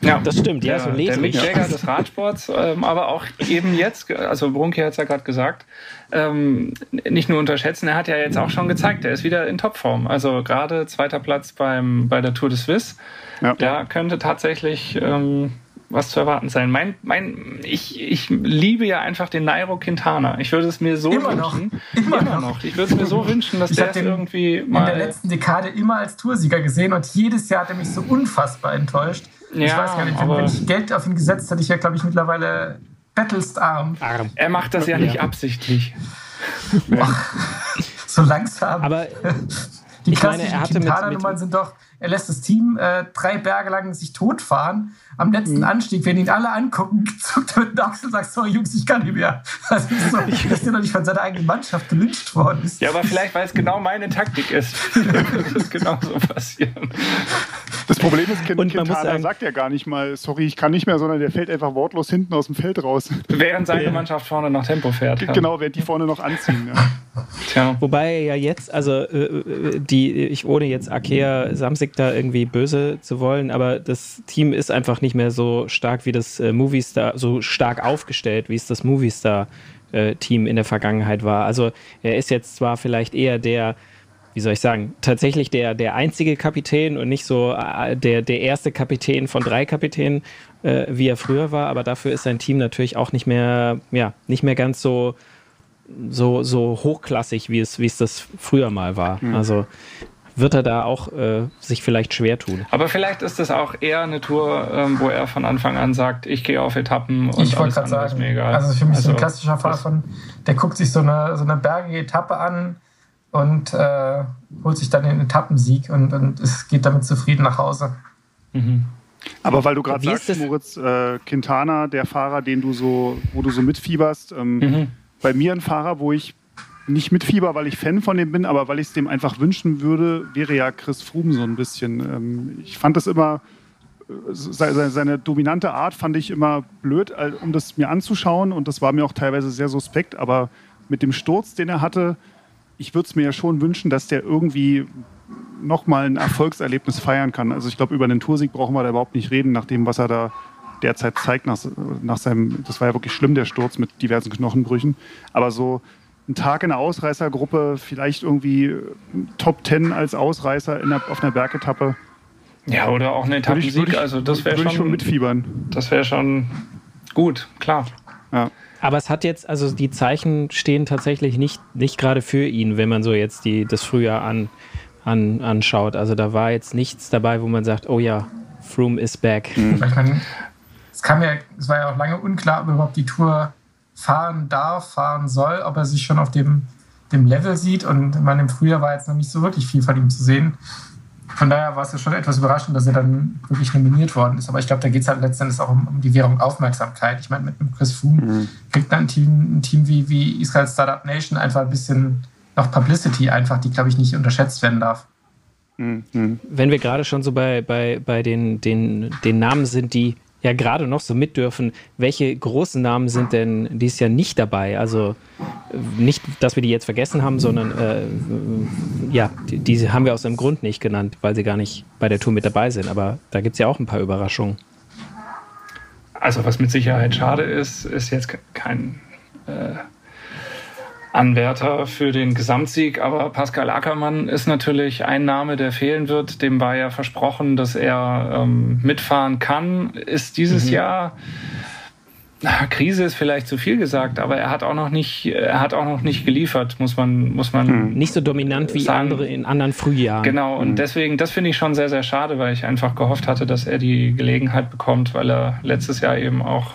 Ja, das stimmt, ja, so Der Mick Jagger <laughs> des Radsports, ähm, aber auch eben jetzt, also Brunke hat es ja gerade gesagt, ähm, nicht nur unterschätzen, er hat ja jetzt auch schon gezeigt, er ist wieder in Topform. Also gerade zweiter Platz beim, bei der Tour de Suisse, ja. da könnte tatsächlich ähm, was zu erwarten sein. Mein, mein, ich, ich liebe ja einfach den Nairo Quintana. Ich würde es mir so immer wünschen. Noch. <laughs> Immer, immer noch. Ich würde es mir so wünschen, dass ich der den irgendwie mal. In der letzten Dekade immer als Toursieger gesehen und jedes Jahr hat er mich so unfassbar enttäuscht. Ja, ich weiß gar nicht, wenn, wenn ich Geld auf ihn gesetzt hätte, ich ja, glaube ich, mittlerweile bettelst arm. arm. Er macht das ja nicht ja. absichtlich. <laughs> so langsam. Aber die klassischen Quintana-Nummern sind doch, er lässt das Team äh, drei Berge lang sich totfahren am letzten mhm. Anstieg, wenn ihn alle angucken, <laughs> zuckt er mit den Achseln und sagt, sorry Jungs, ich kann nicht mehr. <laughs> Also ist so, dass der noch nicht von seiner eigenen Mannschaft gelünscht worden ist. Ja, aber vielleicht, weil es genau meine Taktik ist. <laughs> das ist genau so passieren. Das Problem ist, kind, Quintana sagt ja gar nicht mal, sorry, ich kann nicht mehr, sondern der fällt einfach wortlos hinten aus dem Feld raus. Während seine ja. Mannschaft vorne noch Tempo fährt. Genau, während die vorne noch anziehen. Ja. Tja. Wobei ja jetzt, also äh, die, ich ohne jetzt Akea Samsig da irgendwie böse zu wollen, aber das Team ist einfach nicht mehr so stark wie das äh, Movistar, so stark aufgestellt, wie es das Movistar äh, Team in der Vergangenheit war. Also er ist jetzt zwar vielleicht eher der wie soll ich sagen, tatsächlich der, der einzige Kapitän und nicht so äh, der, der erste Kapitän von drei Kapitänen, äh, wie er früher war, aber dafür ist sein Team natürlich auch nicht mehr, ja, nicht mehr ganz so, so, so hochklassig, wie es, wie es das früher mal war. Mhm. Also wird er da auch äh, sich vielleicht schwer tun. Aber vielleicht ist das auch eher eine Tour, ähm, wo er von Anfang an sagt, ich gehe auf Etappen und ich alles andere sagen, ist mir egal. Also für mich also, so ein klassischer Fall von, der guckt sich so eine, so eine bergige Etappe an, und äh, holt sich dann den Etappensieg und, und es geht damit zufrieden nach Hause. Mhm. Aber weil du gerade sagst, Moritz, äh, Quintana, der Fahrer, den du so, wo du so mitfieberst, ähm, mhm. bei mir ein Fahrer, wo ich nicht mitfieber, weil ich Fan von dem bin, aber weil ich es dem einfach wünschen würde, wäre ja Chris Froome so ein bisschen. Ähm, ich fand das immer, äh, seine, seine, dominante Art fand ich immer blöd, um das mir anzuschauen und das war mir auch teilweise sehr suspekt, aber mit dem Sturz, den er hatte, ich würde es mir ja schon wünschen, dass der irgendwie nochmal ein Erfolgserlebnis feiern kann. Also ich glaube, über einen Toursieg brauchen wir da überhaupt nicht reden, nach dem, was er da derzeit zeigt, nach, nach seinem, das war ja wirklich schlimm, der Sturz mit diversen Knochenbrüchen. Aber so ein Tag in der Ausreißergruppe, vielleicht irgendwie Top Ten als Ausreißer in der, auf einer Bergetappe. Ja, oder auch eine Etappensieg, also das wäre schon, schon mitfiebern. Das wäre schon gut, klar. Ja. Aber es hat jetzt, also die Zeichen stehen tatsächlich nicht, nicht gerade für ihn, wenn man so jetzt die, das Frühjahr an, an, anschaut. Also da war jetzt nichts dabei, wo man sagt, oh ja, Froome is back. Mhm. <laughs> Ich es kam ja, es war ja auch lange unklar, ob überhaupt die Tour fahren darf, fahren soll, ob er sich schon auf dem, dem Level sieht. Und man im Frühjahr war jetzt noch nicht so wirklich viel von ihm zu sehen. Von daher war es ja schon etwas überraschend, dass er dann wirklich nominiert worden ist. Aber ich glaube, da geht es halt letztendlich auch um, um, die Währung Aufmerksamkeit. Ich meine, mit einem Chris Froome mhm. kriegt dann ein Team, ein Team wie, wie Israel Startup Nation einfach ein bisschen noch Publicity, einfach, die, glaube ich, nicht unterschätzt werden darf. Mhm. Wenn wir gerade schon so bei, bei, bei den, den, den Namen sind, die ja gerade noch so mit dürfen, welche großen Namen sind denn dieses Jahr nicht dabei? Also nicht, dass wir die jetzt vergessen haben, sondern äh, ja, die, die, haben wir aus einem Grund nicht genannt, weil sie gar nicht bei der Tour mit dabei sind. Aber da gibt es ja auch ein paar Überraschungen. Also was mit Sicherheit schade ist, ist jetzt kein äh, Anwärter für den Gesamtsieg, aber Pascal Ackermann ist natürlich ein Name, der fehlen wird. Dem war ja versprochen, dass er ähm, mitfahren kann. Ist dieses mhm. Jahr na, Krise ist vielleicht zu viel gesagt, aber er hat auch noch nicht, er hat auch noch nicht geliefert, muss man, muss man mhm. nicht so dominant wie sagen. andere in anderen Frühjahren. Genau und mhm. deswegen, das finde ich schon sehr sehr schade, weil ich einfach gehofft hatte, dass er die Gelegenheit bekommt, weil er letztes Jahr eben auch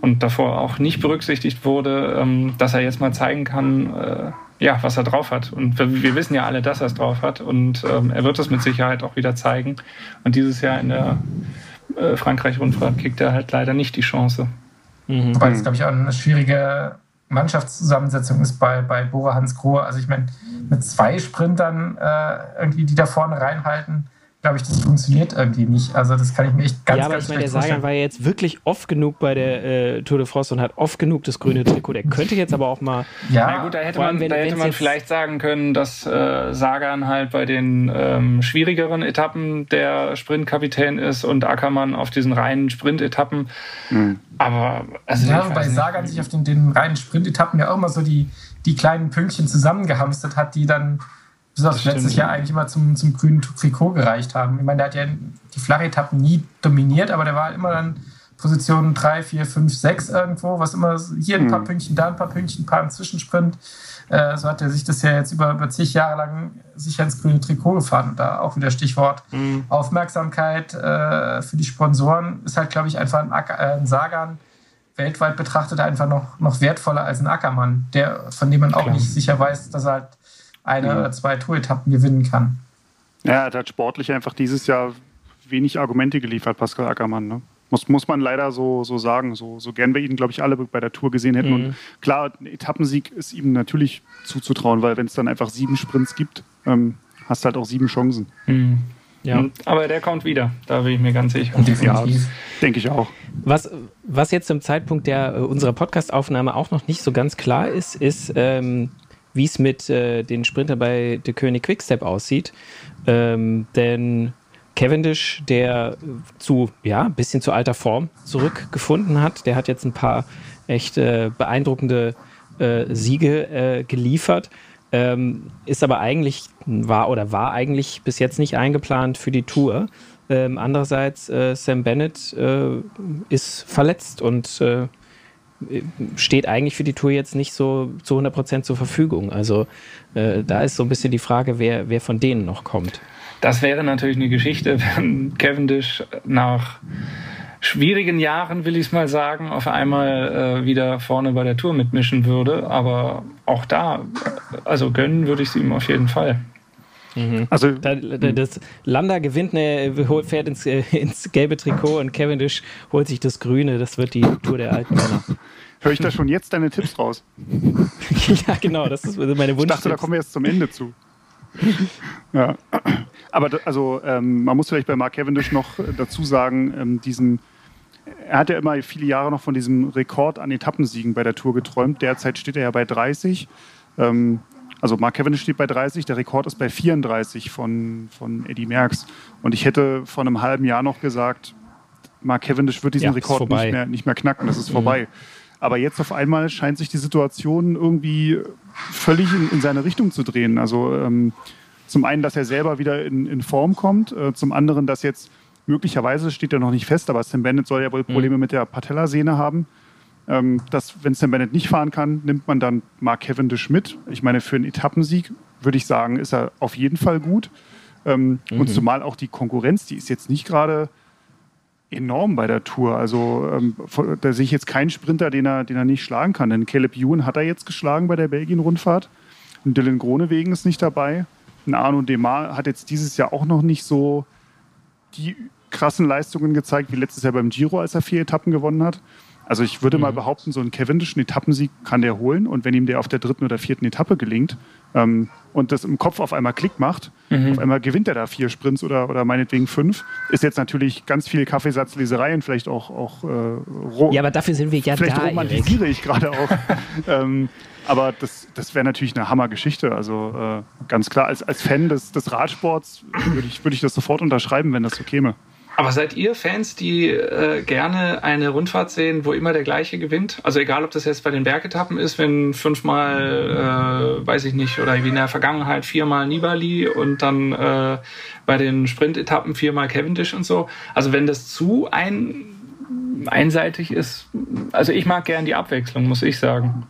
und davor auch nicht berücksichtigt wurde, ähm, dass er jetzt mal zeigen kann, äh, ja, was er drauf hat. Und wir, wir wissen ja alle, dass er es drauf hat. Und ähm, er wird es mit Sicherheit auch wieder zeigen. Und dieses Jahr in der äh, Frankreich-Rundfahrt kriegt er halt leider nicht die Chance. Mhm. Wobei das, glaube ich, auch eine schwierige Mannschaftszusammensetzung ist bei, bei Bora Hans Grohe. Also ich meine, mit zwei Sprintern äh, irgendwie, die da vorne reinhalten, glaube ich, das funktioniert irgendwie nicht. Also das kann ich mir echt ganz, ja, aber ganz ich meine, der Sagan war ja jetzt wirklich oft genug bei der äh, Tour de France und hat oft genug das grüne Trikot. Der könnte jetzt aber auch mal. Ja, Na gut, da hätte man, wenn, da hätte man vielleicht sagen können, dass äh, Sagan halt bei den ähm, schwierigeren Etappen der Sprintkapitän ist und Ackermann auf diesen reinen Sprintetappen. Mhm. Aber also ja, wobei Sagan sich auf den, den reinen Sprintetappen ja auch immer so die, die kleinen Pünktchen zusammengehamstert hat, die dann bis aufs letztes Jahr eigentlich immer zum, zum grünen Trikot gereicht haben. Ich meine, der hat ja die Flachetappen nie dominiert, aber der war immer dann Position 3, 4, 5, 6 irgendwo, was immer hier ein paar mhm. Pünktchen, da ein paar Pünktchen, ein paar im Zwischensprint. Äh, so hat er sich das ja jetzt über, über zig Jahre lang sicher ins grüne Trikot gefahren. Und da auch wieder Stichwort mhm. Aufmerksamkeit äh, für die Sponsoren ist halt, glaube ich, einfach ein, Acker, äh, ein Sagan weltweit betrachtet einfach noch, noch wertvoller als ein Ackermann, der, von dem man auch Klar. nicht sicher weiß, dass er halt eine mhm. oder zwei Tour-Etappen gewinnen kann. Ja, er hat halt sportlich einfach dieses Jahr wenig Argumente geliefert, Pascal Ackermann. Ne? Muss, muss man leider so, so sagen. So, so gern wir ihn, glaube ich, alle bei der Tour gesehen hätten. Mhm. Und klar, ein Etappensieg ist ihm natürlich zuzutrauen, weil wenn es dann einfach sieben Sprints gibt, ähm, hast du halt auch sieben Chancen. Mhm. Ja. Aber der kommt wieder, da bin ich mir ganz sicher. Ja, denke ich auch. Was, was jetzt zum Zeitpunkt der, äh, unserer Podcast-Aufnahme auch noch nicht so ganz klar ist, ist, ähm, wie es mit äh, den Sprinter bei der König Quickstep aussieht. Ähm, denn Cavendish, der zu, ja, ein bisschen zu alter Form zurückgefunden hat, der hat jetzt ein paar echt äh, beeindruckende äh, Siege äh, geliefert. Ähm, ist aber eigentlich, war oder war eigentlich bis jetzt nicht eingeplant für die Tour. Ähm, andererseits, äh, Sam Bennett äh, ist verletzt und steht eigentlich für die Tour jetzt nicht so zu 100 Prozent zur Verfügung. Also äh, da ist so ein bisschen die Frage, wer, wer von denen noch kommt. Das wäre natürlich eine Geschichte, wenn Cavendish nach schwierigen Jahren, will ich es mal sagen, auf einmal äh, wieder vorne bei der Tour mitmischen würde. Aber auch da, also gönnen würde ich es ihm auf jeden Fall. Mhm. Also da, da, das Landa gewinnt, ne, fährt ins, äh, ins gelbe Trikot und Cavendish holt sich das grüne. Das wird die Tour der alten Männer. Höre ich da schon jetzt deine Tipps raus? <laughs> ja, genau, das ist meine Wunsch. Ich dachte, da kommen wir jetzt zum Ende zu. ja. Aber also ähm, man muss vielleicht bei Mark Cavendish noch dazu sagen, ähm, diesen, er hat ja immer viele Jahre noch von diesem Rekord an Etappensiegen bei der Tour geträumt. Derzeit steht er ja bei 30. Ähm, also Mark Cavendish steht bei 30, der Rekord ist bei 34 von, von Eddie Merckx. Und ich hätte vor einem halben Jahr noch gesagt, Mark Cavendish wird diesen ja, Rekord nicht mehr, nicht mehr knacken, das ist mhm. Aber jetzt auf einmal scheint sich die Situation irgendwie völlig in, in seine Richtung zu drehen. Also ähm, zum einen, dass er selber wieder in, in Form kommt, äh, zum anderen, dass jetzt möglicherweise, steht ja noch nicht fest, aber Sam Bennett soll ja wohl mhm. Probleme mhm. mit der Patellasehne haben. Ähm, dass, wenn Sam Bennett nicht fahren kann, nimmt man dann Mark Cavendish mit. Ich meine, für einen Etappensieg würde ich sagen, ist er auf jeden Fall gut. Ähm, mhm. Und zumal auch die Konkurrenz, die ist jetzt nicht gerade enorm bei der Tour. Also ähm, da sehe ich jetzt keinen Sprinter, den er, den er nicht schlagen kann. Denn Caleb Ewan hat er jetzt geschlagen bei der Belgien-Rundfahrt. Und Dylan Gronewegen ist nicht dabei. Und Arno Demar hat jetzt dieses Jahr auch noch nicht so die krassen Leistungen gezeigt wie letztes Jahr beim Giro, als er vier Etappen gewonnen hat. Also ich würde mhm. mal behaupten, so einen Cavendischen Etappensieg kann der holen und wenn ihm der auf der dritten oder vierten Etappe gelingt ähm, und das im Kopf auf einmal Klick macht, mhm. auf einmal gewinnt er da vier Sprints oder, oder meinetwegen fünf, ist jetzt natürlich ganz viel Kaffeesatzleserei und vielleicht auch, auch äh, Ja, aber dafür sind wir ja vielleicht da, romantisiere Erik. ich gerade auch. <laughs> ähm, aber das, das wäre natürlich eine Hammergeschichte. Also äh, ganz klar, als, als Fan des, des Radsports würde ich, würd ich das sofort unterschreiben, wenn das so käme. Aber seid ihr Fans, die äh, gerne eine Rundfahrt sehen, wo immer der gleiche gewinnt? Also egal, ob das jetzt bei den Bergetappen ist, wenn fünfmal, äh, weiß ich nicht, oder wie in der Vergangenheit viermal Nibali und dann äh, bei den Sprintetappen viermal Cavendish und so. Also wenn das zu ein, einseitig ist, also ich mag gern die Abwechslung, muss ich sagen.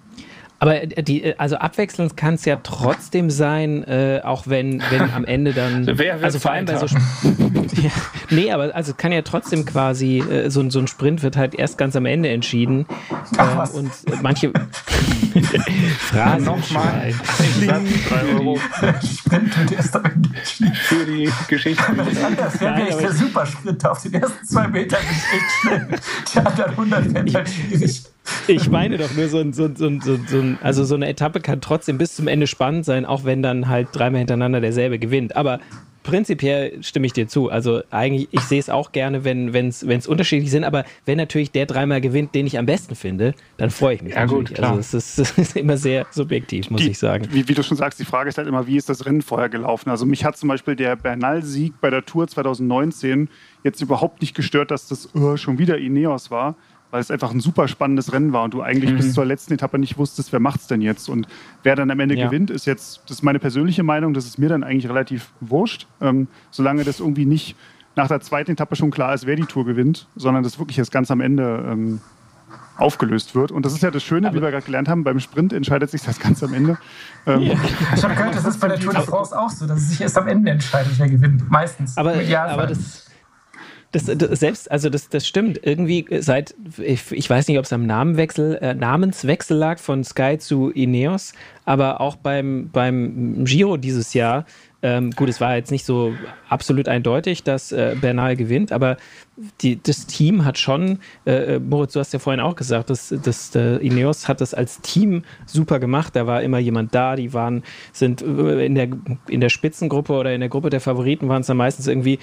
Aber äh, die, äh, also abwechselnd kann es ja trotzdem sein, äh, auch wenn, wenn am Ende dann. <laughs> Wer also vor allem bei so. <laughs> ja, nee, aber also kann ja trotzdem quasi, äh, so, so ein Sprint wird halt erst ganz am Ende entschieden. Ach, äh, und manche. <laughs> Phrasen nochmal. Drei Euro. Sprint wird erst am Ende entschieden. Für die Geschichte. Das wäre echt der Supersprint auf den ersten zwei Metern ist echt schnell. Die anderen 100 werden halt schwierig. Ich meine doch nur, so, ein, so, so, so, ein, also so eine Etappe kann trotzdem bis zum Ende spannend sein, auch wenn dann halt dreimal hintereinander derselbe gewinnt. Aber prinzipiell stimme ich dir zu. Also eigentlich, ich sehe es auch gerne, wenn es unterschiedlich sind, aber wenn natürlich der dreimal gewinnt, den ich am besten finde, dann freue ich mich. Ja natürlich. gut, klar. Also es ist, <laughs> ist immer sehr subjektiv, muss die, ich sagen. Wie, wie, du schon sagst, die Frage ist halt immer, wie ist das Rennen vorher gelaufen? Also mich hat zum Beispiel der Bernal-Sieg bei der Tour 2019 jetzt überhaupt nicht gestört, dass das oh, schon wieder Ineos war weil es einfach ein super spannendes Rennen war und du eigentlich mhm. bis zur letzten Etappe nicht wusstest, wer macht es denn jetzt. Und wer dann am Ende ja. gewinnt, ist jetzt, das ist meine persönliche Meinung, das ist mir dann eigentlich relativ wurscht, ähm, solange das irgendwie nicht nach der zweiten Etappe schon klar ist, wer die Tour gewinnt, sondern das wirklich erst ganz am Ende ähm, aufgelöst wird. Und das ist ja das Schöne, Aber wie wir gerade gelernt haben, beim Sprint entscheidet sich das ganz am Ende. Ähm, ja. Ich habe gehört, das ist bei der Tour de France auch so, dass es sich erst am Ende entscheidet, wer gewinnt. Meistens. Aber, aber das das, das, selbst, also das, das stimmt. Irgendwie seit, ich, ich weiß nicht, ob es am Namenwechsel, äh, Namenswechsel lag von Sky zu Ineos, aber auch beim, beim Giro dieses Jahr ähm, gut, es war jetzt nicht so absolut eindeutig, dass äh, Bernal gewinnt, aber die, das Team hat schon, äh, äh Moritz, du hast ja vorhin auch gesagt, dass, dass äh, Ineos hat das als Team super gemacht. Da war immer jemand da, die waren, sind äh, in der, in der Spitzengruppe oder in der Gruppe der Favoriten waren es dann meistens irgendwie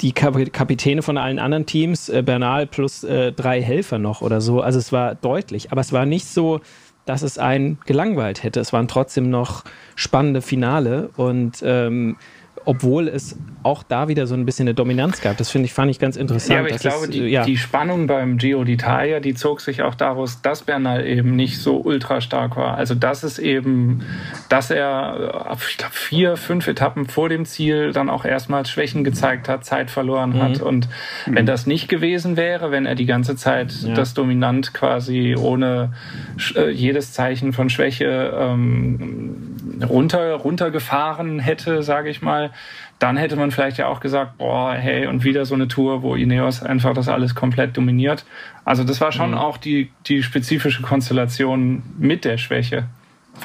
die Kapitäne von allen anderen Teams, äh, Bernal plus drei Helfer noch oder so. Also es war deutlich, aber es war nicht so, dass es einen gelangweilt hätte. Es waren trotzdem noch spannende Finale und ähm, obwohl es auch da wieder so ein bisschen eine Dominanz gab. Das finde ich, fand ich ganz interessant. Ja, aber ich glaube, es, die, ja. die, Spannung beim Giro d'Italia, die zog sich auch daraus, dass Bernal eben nicht so ultra stark war. Also, dass es eben, dass er, ich glaube, vier, fünf Etappen vor dem Ziel dann auch erstmals Schwächen gezeigt hat, Zeit verloren mhm. hat. Und mhm. wenn das nicht gewesen wäre, wenn er die ganze Zeit ja. das Dominant quasi ohne äh, jedes Zeichen von Schwäche ähm, runter, runtergefahren hätte, sage ich mal, dann hätte man vielleicht ja auch gesagt, boah, hey, und wieder so eine Tour, wo Ineos einfach das alles komplett dominiert. Also das war schon mhm. auch die, die spezifische Konstellation mit der Schwäche.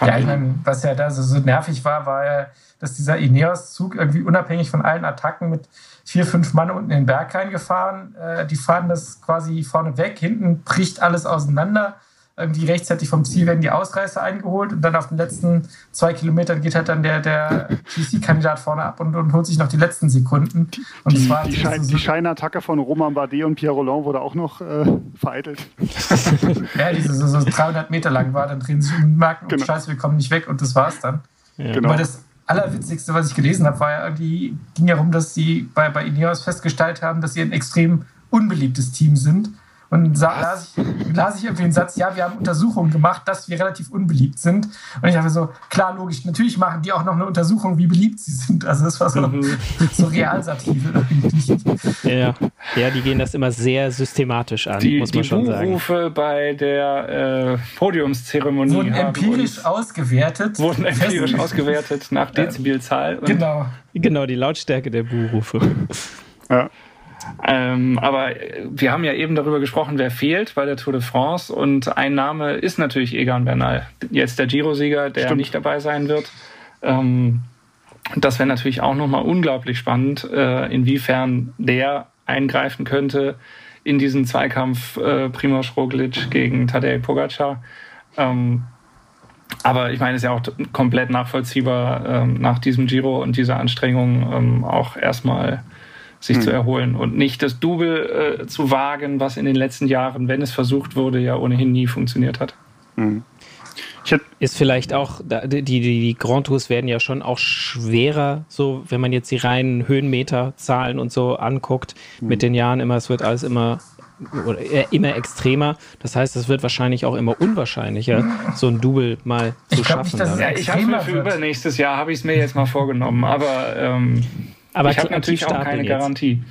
Ja, ich meine, was ja da so, so nervig war, war ja, dass dieser Ineos-Zug irgendwie unabhängig von allen Attacken mit vier, fünf Mann unten in den Berg reingefahren. Äh, die fahren das quasi vorne weg, hinten bricht alles auseinander irgendwie rechtzeitig vom Ziel werden die Ausreißer eingeholt und dann auf den letzten zwei Kilometern geht halt dann der, der GC-Kandidat vorne ab und, und, holt sich noch die letzten Sekunden. Und die, die, Schein, so die Scheinattacke von Romain Bardet und Pierre Roland wurde auch noch äh, vereitelt. <laughs> ja, diese so, so 300 Meter lang war, dann drehen sie sich um und merken, oh, genau. scheiße, wir kommen nicht weg und das war's dann. Ja. Genau. Aber das Allerwitzigste, was ich gelesen habe, war ja irgendwie, ging ja darum, dass sie bei, bei Ineos festgestellt haben, dass sie ein extrem unbeliebtes Team sind und las ich, las ich irgendwie den Satz, ja, wir haben Untersuchungen gemacht, dass wir relativ unbeliebt sind. Und ich dachte so, klar, logisch, natürlich machen die auch noch eine Untersuchung, wie beliebt sie sind. Also das war so, mhm. so Realsatire Ja, ja, die gehen das immer sehr systematisch an, die, muss man die schon sagen. Die Buchrufe bei der äh, Podiumszeremonie wurden empirisch ausgewertet. Wurden empirisch ausgewertet nach Dezibelzahl. Genau. Genau, die Lautstärke der Buchrufe. Ja. Ähm, aber wir haben ja eben darüber gesprochen, wer fehlt bei der Tour de France. Und ein Name ist natürlich Egan Bernal. Jetzt der Giro-Sieger, der Stimmt. nicht dabei sein wird. Ähm, das wäre natürlich auch nochmal unglaublich spannend, äh, inwiefern der eingreifen könnte in diesen Zweikampf äh, Primoz Roglic gegen Tadej Pogacar. Ähm, aber ich meine, es ist ja auch komplett nachvollziehbar, ähm, nach diesem Giro und dieser Anstrengung ähm, auch erstmal sich hm. zu erholen und nicht das Double äh, zu wagen, was in den letzten Jahren, wenn es versucht wurde, ja ohnehin nie funktioniert hat. Hm. Ist vielleicht auch, die, die, die Grand Tours werden ja schon auch schwerer, so wenn man jetzt die reinen Höhenmeterzahlen und so anguckt, hm. mit den Jahren immer, es wird alles immer oder immer extremer. Das heißt, es wird wahrscheinlich auch immer unwahrscheinlicher, so ein Double mal zu schaffen. Nicht, ja, ich habe mir für übernächstes Jahr habe ich es mir jetzt mal vorgenommen, aber, ähm, aber ich habe natürlich auch keine Garantie.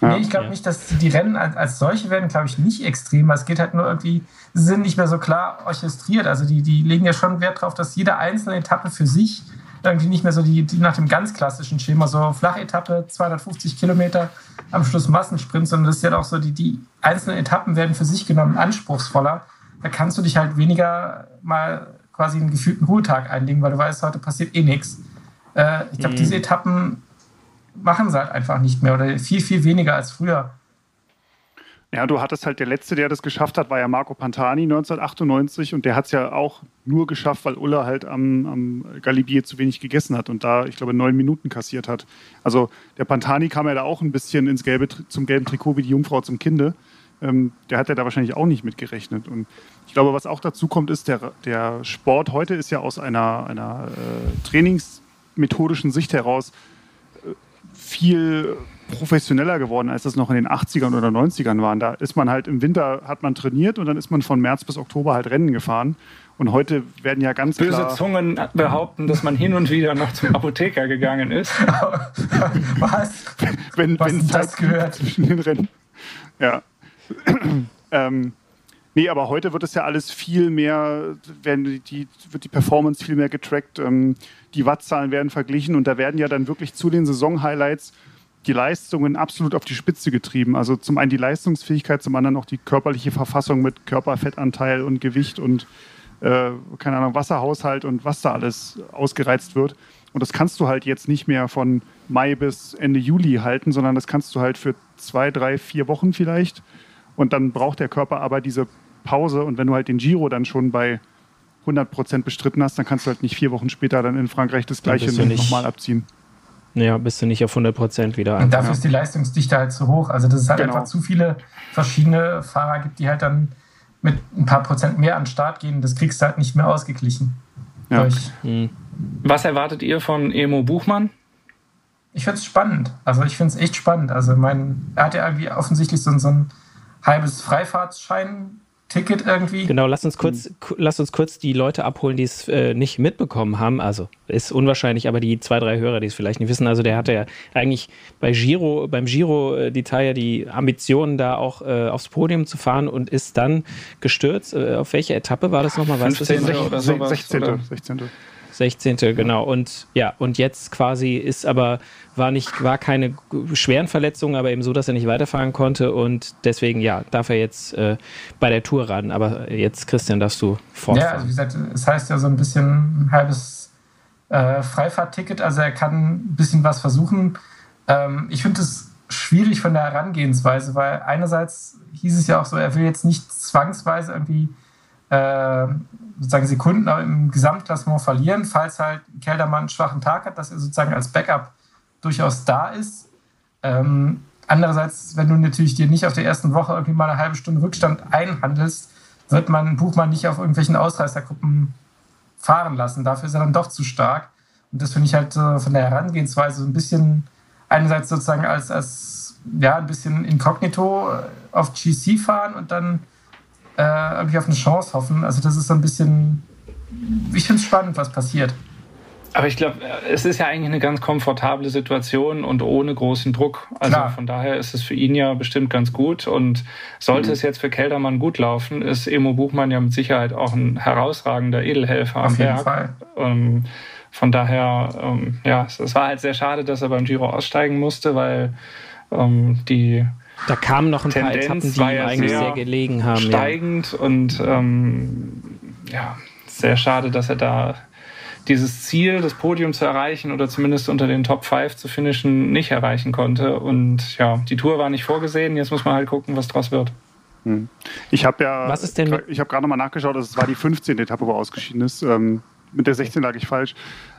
Nee, ich glaube ja. nicht, dass die Rennen als, als solche werden, glaube ich, nicht extrem. Es geht halt nur irgendwie, sie sind nicht mehr so klar orchestriert. Also die, die legen ja schon Wert darauf, dass jede einzelne Etappe für sich irgendwie nicht mehr so die, die nach dem ganz klassischen Schema, so Flachetappe, 250 Kilometer, am Schluss Massensprint, sondern das ist ja auch so, die, die einzelnen Etappen werden für sich genommen anspruchsvoller. Da kannst du dich halt weniger mal quasi einen gefühlten Ruhetag einlegen, weil du weißt, heute passiert eh nichts. Äh, ich glaube, mhm. diese Etappen machen sie halt einfach nicht mehr oder viel, viel weniger als früher. Ja, du hattest halt der Letzte, der das geschafft hat, war ja Marco Pantani 1998 und der hat es ja auch nur geschafft, weil Ulla halt am, am Galibier zu wenig gegessen hat und da, ich glaube, neun Minuten kassiert hat. Also der Pantani kam ja da auch ein bisschen ins gelbe, zum gelben Trikot wie die Jungfrau zum Kinde. Ähm, der hat ja da wahrscheinlich auch nicht mit gerechnet. Und ich glaube, was auch dazu kommt, ist, der, der Sport heute ist ja aus einer, einer äh, trainingsmethodischen Sicht heraus viel professioneller geworden, als das noch in den 80ern oder 90ern waren. Da ist man halt im Winter, hat man trainiert und dann ist man von März bis Oktober halt Rennen gefahren. Und heute werden ja ganz Böse klar... Zungen behaupten, dass man hin und wieder noch zum Apotheker gegangen ist. <laughs> Was? Wenn, Was wenn das gehört zwischen den Rennen. Ja. <clears throat> ähm, nee, aber heute wird es ja alles viel mehr, werden die, wird die Performance viel mehr getrackt, ähm, die Wattzahlen werden verglichen und da werden ja dann wirklich zu den Saison-Highlights die Leistungen absolut auf die Spitze getrieben. Also zum einen die Leistungsfähigkeit, zum anderen auch die körperliche Verfassung mit Körperfettanteil und Gewicht und äh, keine Ahnung, Wasserhaushalt und was da alles ausgereizt wird. Und das kannst du halt jetzt nicht mehr von Mai bis Ende Juli halten, sondern das kannst du halt für zwei, drei, vier Wochen vielleicht. Und dann braucht der Körper aber diese Pause. Und wenn du halt den Giro dann schon bei 100 Prozent bestritten hast, dann kannst du halt nicht vier Wochen später dann in Frankreich das Gleiche nochmal abziehen. Ja, bist du nicht auf 100 Prozent wieder. Und dafür ist die Leistungsdichte halt zu hoch. Also, dass es halt genau. einfach zu viele verschiedene Fahrer gibt, die halt dann mit ein paar Prozent mehr an den Start gehen. Das kriegst du halt nicht mehr ausgeglichen. Ja. Hm. Was erwartet ihr von Emo Buchmann? Ich finde es spannend. Also, ich finde es echt spannend. Also, mein, er hat ja irgendwie offensichtlich so, so ein halbes Freifahrtsschein Ticket irgendwie. Genau, lass uns kurz, lass uns kurz die Leute abholen, die es äh, nicht mitbekommen haben. Also ist unwahrscheinlich, aber die zwei, drei Hörer, die es vielleicht nicht wissen. Also der hatte ja eigentlich bei Giro, beim Giro äh, d'Italia die Ambitionen, da auch äh, aufs Podium zu fahren und ist dann gestürzt. Äh, auf welche Etappe war das nochmal? 15. oder sowas, 16. Oder? 16. 16. genau. Und ja, und jetzt quasi ist aber, war nicht, war keine schweren Verletzungen, aber eben so, dass er nicht weiterfahren konnte. Und deswegen, ja, darf er jetzt äh, bei der Tour ran. Aber jetzt, Christian, darfst du fortfahren. Ja, also wie gesagt, es heißt ja so ein bisschen ein halbes äh, Freifahrtticket. Also er kann ein bisschen was versuchen. Ähm, ich finde es schwierig von der Herangehensweise, weil einerseits hieß es ja auch so, er will jetzt nicht zwangsweise irgendwie äh, sozusagen Sekunden im Gesamtklassement verlieren, falls halt Keldermann einen schwachen Tag hat, dass er sozusagen als Backup durchaus da ist. Ähm, andererseits, wenn du natürlich dir nicht auf der ersten Woche irgendwie mal eine halbe Stunde Rückstand einhandelst, wird man Buchmann nicht auf irgendwelchen Ausreißergruppen fahren lassen. Dafür ist er dann doch zu stark. Und das finde ich halt äh, von der Herangehensweise so ein bisschen einerseits sozusagen als, als ja, ein bisschen inkognito äh, auf GC fahren und dann äh, irgendwie auf eine Chance hoffen. Also das ist so ein bisschen, ich finde es spannend, was passiert. Aber ich glaube, es ist ja eigentlich eine ganz komfortable Situation und ohne großen Druck. Also Klar. von daher ist es für ihn ja bestimmt ganz gut. Und sollte mhm. es jetzt für Keldermann gut laufen, ist Emo Buchmann ja mit Sicherheit auch ein herausragender Edelhelfer Auf am jeden Berg. Fall. Ähm, von daher, ähm, ja, es war halt sehr schade, dass er beim Giro aussteigen musste, weil Ähm, die da kamen noch ein Tendenz paar Etappen, die ja eigentlich sehr, sehr, gelegen haben. Steigend ja. und ähm, ja, sehr schade, dass er da dieses Ziel, das Podium zu erreichen oder zumindest unter den Top 5 zu finishen, nicht erreichen konnte. Und ja, die Tour war nicht vorgesehen. Jetzt muss man halt gucken, was draus wird. Hm. Ich habe ja, was ist denn ich habe gerade nochmal nachgeschaut, es war die 15. Etappe, wo er ausgeschieden ist. Ähm, mit der 16 lag ich falsch.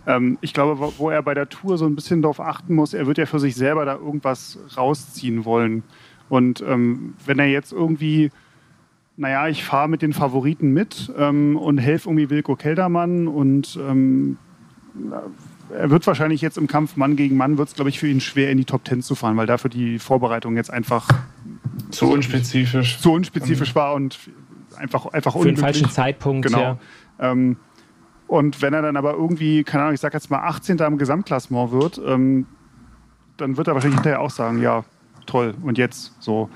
Ähm, ich glaube, wo, wo er bei der Tour so ein bisschen darauf achten muss, er wird ja für sich selber da irgendwas rausziehen wollen. Und ähm, wenn er jetzt irgendwie naja, ich fahre mit den Favoriten mit ähm, und helfe irgendwie Wilko Keldermann und ähm, er wird wahrscheinlich jetzt im Kampf Mann gegen Mann, wird es, glaube ich, für ihn schwer in die Top Ten zu fahren, weil dafür die Vorbereitung jetzt einfach zu unspezifisch, zu unspezifisch war und einfach, einfach Für den falschen Zeitpunkt, genau. Ja. Ähm, und wenn er dann aber irgendwie, keine Ahnung, ich sage jetzt mal 18. am Gesamtklassement wird, ähm, dann wird er wahrscheinlich hinterher auch sagen, ja, toll, und jetzt so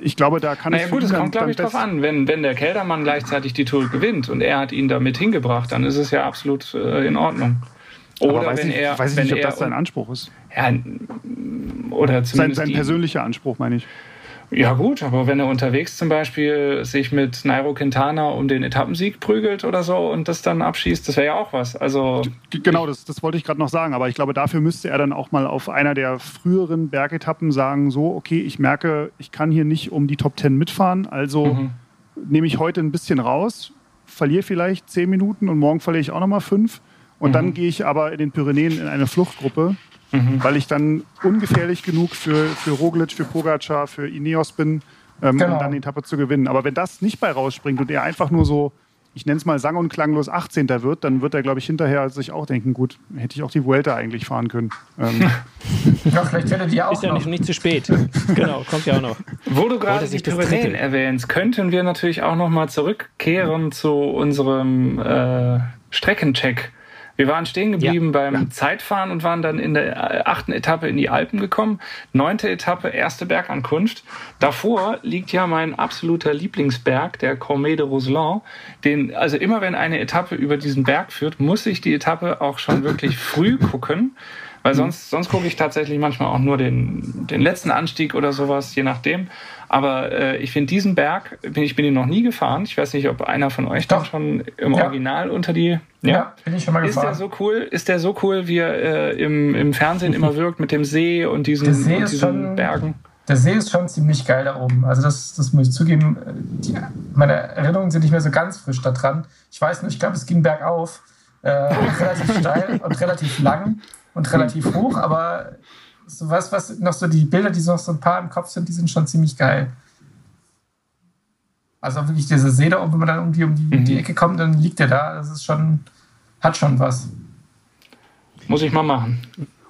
ich glaube, da kann naja, es gut, es kommt, glaube ich, drauf an. Wenn, wenn der Keldermann gleichzeitig die Tour gewinnt und er hat ihn damit hingebracht, dann ist es ja absolut äh, in Ordnung. Oder weiß wenn ich, er. Weiß ich nicht, ob das sein Anspruch ist. Ja, oder zumindest. Sein, sein persönlicher Anspruch, meine ich. Ja gut, aber wenn er unterwegs zum Beispiel sich mit Nairo Quintana um den Etappensieg prügelt oder so und das dann abschießt, das wäre ja auch was. Also genau, das, das wollte ich gerade noch sagen. Aber ich glaube, dafür müsste er dann auch mal auf einer der früheren Bergetappen sagen: So, okay, ich merke, ich kann hier nicht um die Top Ten mitfahren, also mhm. nehme ich heute ein bisschen raus, verliere vielleicht zehn Minuten und morgen verliere ich auch nochmal fünf. Und mhm. dann gehe ich aber in den Pyrenäen in eine Fluchtgruppe mhm. weil ich dann ungefährlich genug für, für Roglic, für Pogacar, für Ineos bin, ähm, genau. um dann die Etappe zu gewinnen. Aber wenn das nicht bei rausspringt und er einfach nur so, ich nenne es mal sang- und klanglos 18. wird, dann wird er, glaube ich, hinterher sich auch denken, gut, hätte ich auch die Vuelta eigentlich fahren können. Ähm. <laughs> ja, vielleicht hätte die auch Ist ja nicht, nicht zu spät. <laughs> genau, kommt ja auch noch. Wo du gerade die Pyrenäen erwähnst, könnten wir natürlich auch noch mal zurückkehren zu unserem äh, Streckencheck wir waren stehen geblieben ja, beim ja. Zeitfahren und waren dann in der äh, achten Etappe in die Alpen gekommen. Neunte Etappe, erste Bergankunft. Davor liegt ja mein absoluter Lieblingsberg, der Cormet de Roseland. Den, also immer wenn eine Etappe über diesen Berg führt, muss ich die Etappe auch schon wirklich früh gucken. Weil mhm. sonst, sonst gucke ich tatsächlich manchmal auch nur den, den letzten Anstieg oder sowas, je nachdem. Aber äh, ich finde diesen Berg, bin, ich bin ihn noch nie gefahren. Ich weiß nicht, ob einer von euch Doch. schon im ja. Original unter die. Ja? ja, bin ich schon mal gefahren. Ist der so cool? Ist der so cool, wie er äh, im, im Fernsehen immer <laughs> wirkt mit dem See und diesen, See und diesen schon, Bergen? Der See ist schon ziemlich geil da oben. Also das, das muss ich zugeben. Die, meine Erinnerungen sind nicht mehr so ganz frisch da dran. Ich weiß nur, ich glaube, es ging bergauf. Äh, relativ steil und relativ lang und relativ hoch, aber so was, was noch so die Bilder, die noch so ein paar im Kopf sind, die sind schon ziemlich geil. Also wirklich diese See da oben, wenn man dann irgendwie um die, mhm. die Ecke kommt, dann liegt der da. Das ist schon, hat schon was. Muss ich mal machen.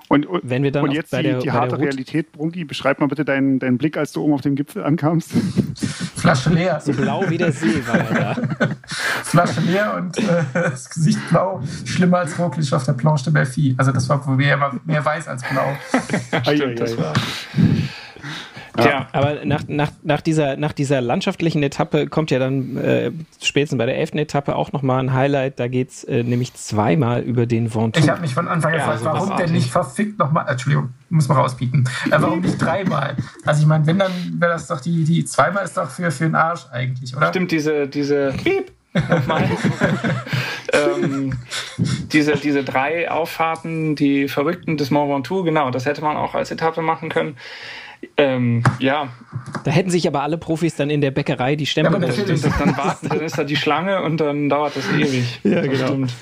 Und, und, Wenn wir dann und jetzt die, der, die harte Realität, Brunki, beschreib mal bitte deinen, deinen Blick, als du oben auf dem Gipfel ankamst. <laughs> Flasche leer. So blau wie der See war er da. <laughs> Flasche leer und äh, das Gesicht blau. Schlimmer als Roglic auf der Planche de Belfi. Also das war mehr, mehr weiß als blau. <laughs> Stimmt, das war... Ja. Aber nach, nach, nach, dieser, nach dieser landschaftlichen Etappe kommt ja dann äh, spätestens bei der elften Etappe auch nochmal ein Highlight. Da geht es äh, nämlich zweimal über den Ventoux. Ich habe mich von Anfang an gefragt, ja, also warum denn nicht verfickt nochmal, Entschuldigung, muss man rausbieten. Äh, warum nicht dreimal? Also ich meine, wenn, dann wäre das doch die, die zweimal ist doch für, für den Arsch eigentlich, oder? Stimmt, diese, diese Piep. <laughs> ähm, diese, diese drei Auffahrten, die Verrückten des Mont Ventoux, genau, das hätte man auch als Etappe machen können. Ähm, ja. Da hätten sich aber alle Profis dann in der Bäckerei die Stempel ja, stimmt, Dann warten, dann ist da die Schlange und dann dauert das ewig. Ja, das genau. Stimmt.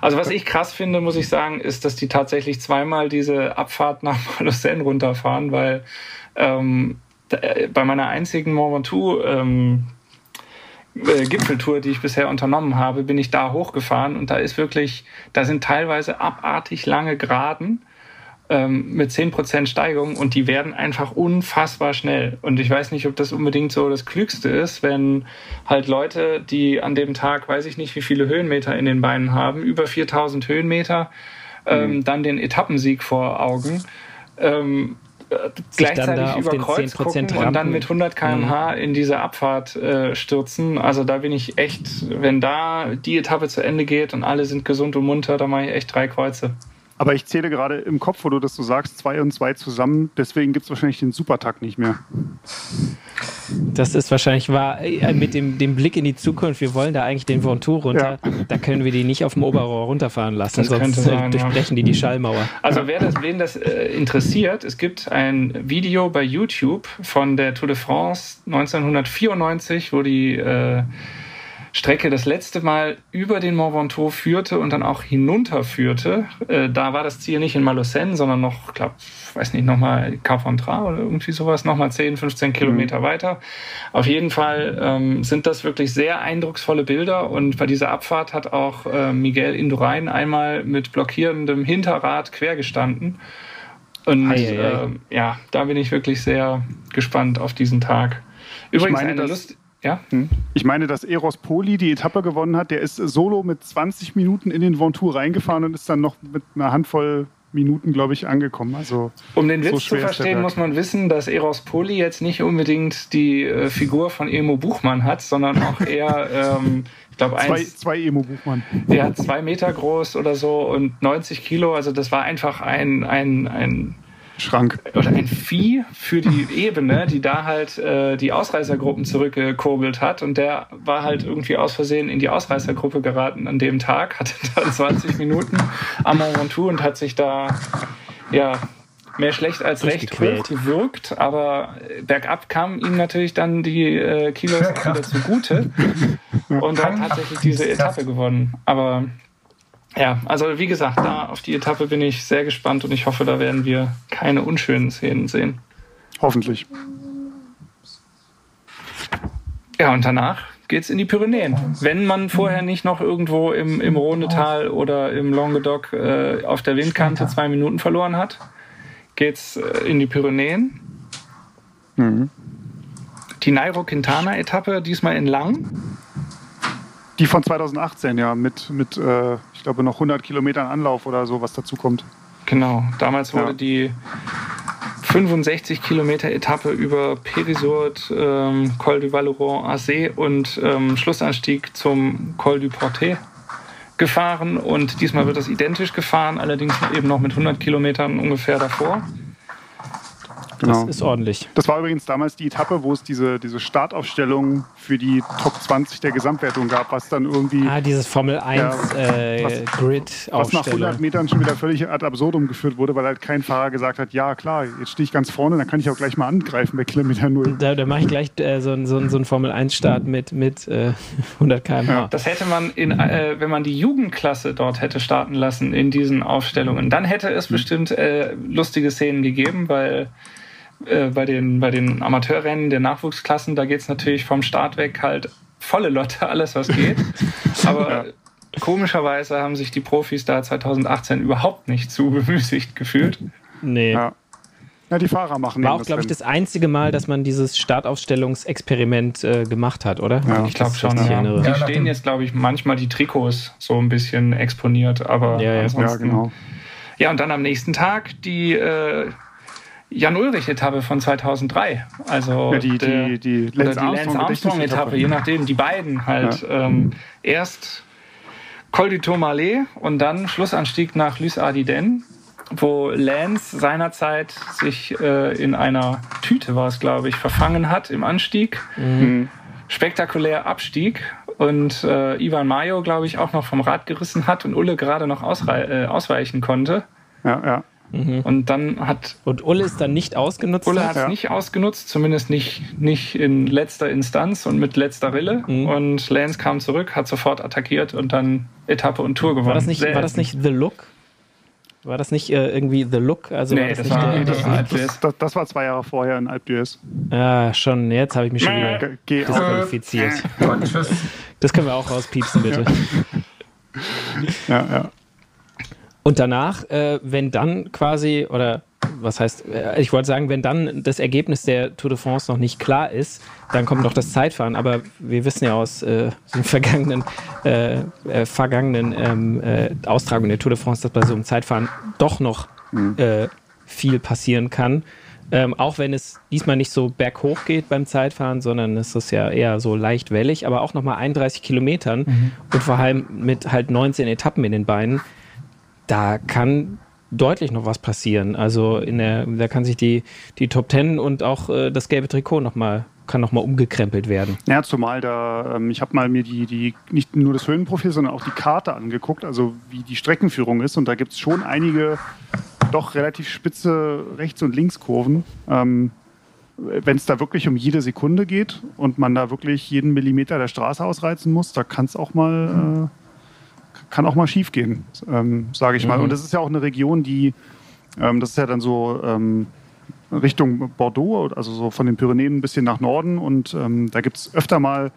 Also was ich krass finde, muss ich sagen, ist, dass die tatsächlich zweimal diese Abfahrt nach <laughs> Malocène runterfahren, weil ähm, äh, bei meiner einzigen Mont Ventoux ähm, äh, Gipfeltour, die ich bisher unternommen habe, bin ich da hochgefahren und da ist wirklich, da sind teilweise abartig lange Geraden ähm, mit 10% Steigung und die werden einfach unfassbar schnell. Und ich weiß nicht, ob das unbedingt so das Klügste ist, wenn halt Leute, die an dem Tag, weiß ich nicht, wie viele Höhenmeter in den Beinen haben, über 4000 Höhenmeter, ähm, mhm. dann den Etappensieg vor Augen. Ähm, äh, gleichzeitig über Kreuz gucken Rampen. und dann mit 100 km/h in diese Abfahrt äh, stürzen. Also da bin ich echt, wenn da die Etappe zu Ende geht und alle sind gesund und munter, da mache ich echt drei Kreuze. Aber ich zähle gerade im Kopf, wo du das so sagst, zwei und zwei zusammen. Deswegen gibt es wahrscheinlich den Supertag nicht mehr. Das ist wahrscheinlich wahr. Äh, mit dem, dem Blick in die Zukunft, wir wollen da eigentlich den Ventoux runter. Ja. Da können wir die nicht auf dem Oberrohr runterfahren lassen, das sonst äh, sein, durchbrechen ja. die die Schallmauer. Also wer das, wen das äh, interessiert, es gibt ein Video bei YouTube von der Tour de France 1994, wo die äh, Strecke das letzte Mal über den Mont Ventoux führte und dann auch hinunterführte. Äh, da war das Ziel nicht in Malocène, sondern noch, ich glaube, weiß nicht, nochmal Carpentras oder irgendwie sowas, nochmal 10, 15 Kilometer mhm. weiter. Auf jeden Fall ähm, sind das wirklich sehr eindrucksvolle Bilder und bei dieser Abfahrt hat auch äh, Miguel Indurain einmal mit blockierendem Hinterrad quergestanden. Und äh, ja, da bin ich wirklich sehr gespannt auf diesen Tag. Übrigens, ich meine, eine Lust ja? Hm. Ich meine, dass Eros Poli die Etappe gewonnen hat. Der ist solo mit 20 Minuten in den Ventoux reingefahren und ist dann noch mit einer Handvoll Minuten, glaube ich, angekommen. Also um den Witz so zu verstehen, muss man wissen, dass Eros Poli jetzt nicht unbedingt die äh, Figur von Emo Buchmann hat, sondern auch <laughs> eher, ähm, ich glaube, zwei, zwei Emo Buchmann. Ja, zwei Meter groß oder so und 90 Kilo. Also das war einfach ein, ein, ein Schrank. Oder ein Vieh für die Ebene, die da halt äh, die Ausreißergruppen zurückgekurbelt hat. Und der war halt irgendwie aus Versehen in die Ausreißergruppe geraten an dem Tag, hatte dann <laughs> 20 Minuten am Ventoux und hat sich da ja mehr schlecht als recht hochgewirkt, aber bergab kamen ihm natürlich dann die äh, Kilos wieder zugute <laughs> und hat tatsächlich diese Etappe gewonnen. Aber ja, also wie gesagt, da auf die Etappe bin ich sehr gespannt und ich hoffe, da werden wir keine unschönen Szenen sehen. Hoffentlich. Ja, und danach geht's in die Pyrenäen. Wenn man vorher nicht noch irgendwo im, im Rhonetal oder im Languedoc äh, auf der Windkante zwei Minuten verloren hat, geht's äh, in die Pyrenäen. Mhm. Die Nairo Quintana Etappe, diesmal in Lang. Die von 2018, ja, mit, mit äh, ich glaube, noch 100 Kilometern Anlauf oder so, was dazu kommt. Genau, damals wurde ja. die 65 Kilometer Etappe über Périsord, ähm, Col du Valeron Azé und ähm, Schlussanstieg zum Col du Portet gefahren und diesmal wird das identisch gefahren, allerdings eben noch mit 100 Kilometern ungefähr davor. Genau. Das ist ordentlich. Das war übrigens damals die Etappe, wo es diese, diese Startaufstellung für die Top 20 der Gesamtwertung gab, was dann irgendwie. Ah, dieses Formel 1 ja, äh, Grid Was nach 100 Metern schon wieder völlig ad absurdum geführt wurde, weil halt kein Fahrer gesagt hat: Ja, klar, jetzt stehe ich ganz vorne, dann kann ich auch gleich mal angreifen bei Kilometer Null. Da, da mache ich gleich äh, so, so, so einen Formel 1-Start mit, mit äh, <laughs> 100 km/h. Ja. Das hätte man, in, äh, wenn man die Jugendklasse dort hätte starten lassen in diesen Aufstellungen, dann hätte es mhm. bestimmt äh, lustige Szenen gegeben, weil äh, bei, den, bei den Amateurrennen der Nachwuchsklassen, da geht es natürlich vom Start weg halt volle Lotte, <laughs> alles was geht. <laughs> Aber ja. komischerweise haben sich die Profis da 2018 überhaupt nicht zu <laughs> bemüßigt gefühlt. Nee. Ja. Ja, die Fahrer machen War auch, glaube ich, das einzige Mal, dass man dieses Startaufstellungsexperiment äh, gemacht hat, oder? Ja, ich glaube schon. Ja. Die ja, stehen jetzt, glaube ich, manchmal die Trikots so ein bisschen exponiert, aber ja, ja, genau. Ja, und dann am nächsten Tag die äh, Jan-Ulrich-Etappe von 2003. Also ja, die, der, die, die Lance Armstrong-Etappe, je nachdem, die beiden halt. Ja. Ähm, erst Col du Tourmalet und dann Schlussanstieg nach Lys Ardiden, wo Lance seinerzeit sich äh, in einer Tüte, war es glaube ich, verfangen hat im Anstieg. Mhm. Spektakulär Abstieg und äh, Ivan Mayo, glaube ich, auch noch vom Rad gerissen hat und Ulle gerade noch äh, ausweichen konnte. Ja, ja. Mhm. Und dann hat. Und Ulle ist dann nicht ausgenutzt? Ulle hat es ja. nicht ausgenutzt, zumindest nicht, nicht in letzter Instanz und mit letzter Rille. Mhm. Und Lance kam zurück, hat sofort attackiert und dann Etappe und Tour gewonnen. War das nicht, war das nicht The Look? War das nicht äh, irgendwie The Look? Also nee, war das, das, war, der, das, war das, das, war zwei Jahre vorher in Alp d'Huez. Ja, schon. Jetzt habe ich mich schon wieder disqualifiziert. Das können wir auch rauspiepsen, bitte. ja, ja. Und danach, äh, wenn dann quasi, oder was heißt, äh, ich wollte sagen, wenn dann das Ergebnis der Tour de France noch nicht klar ist, dann kommt noch das Zeitfahren. Aber wir wissen ja aus äh, <laughs> den vergangenen, äh, äh, vergangenen ähm, äh, Austragungen der Tour de France, dass bei so einem Zeitfahren doch noch mhm. viel passieren kann. Ähm, auch wenn es diesmal nicht so berghoch geht beim Zeitfahren, sondern es ist ja eher so leicht wellig, aber auch nochmal 31 Kilometern mhm. und vor allem mit halt 19 Etappen in den Beinen da kann deutlich noch was passieren. Also in der, da kann sich die, die Top Ten und auch äh, das gelbe Trikot nochmal kann nochmal umgekrempelt werden. Ja, zumal da, ähm, ich habe mal mir die, die, nicht nur das Höhenprofil, sondern auch die Karte angeguckt, also wie die Streckenführung ist. Und da gibt es schon einige doch relativ spitze Rechts- und Linkskurven. Ähm, Wenn es da wirklich um jede Sekunde geht und man da wirklich jeden Millimeter der Straße ausreizen muss, da kann es auch mal, äh, kann auch mal schief gehen, ähm, sage ich mhm. mal. Und das ist ja auch eine Region, die, ähm, das ist ja dann so ähm, Richtung Bordeaux, also so von den Pyrenäen ein bisschen nach Norden. Und ähm, da gibt es öfter mal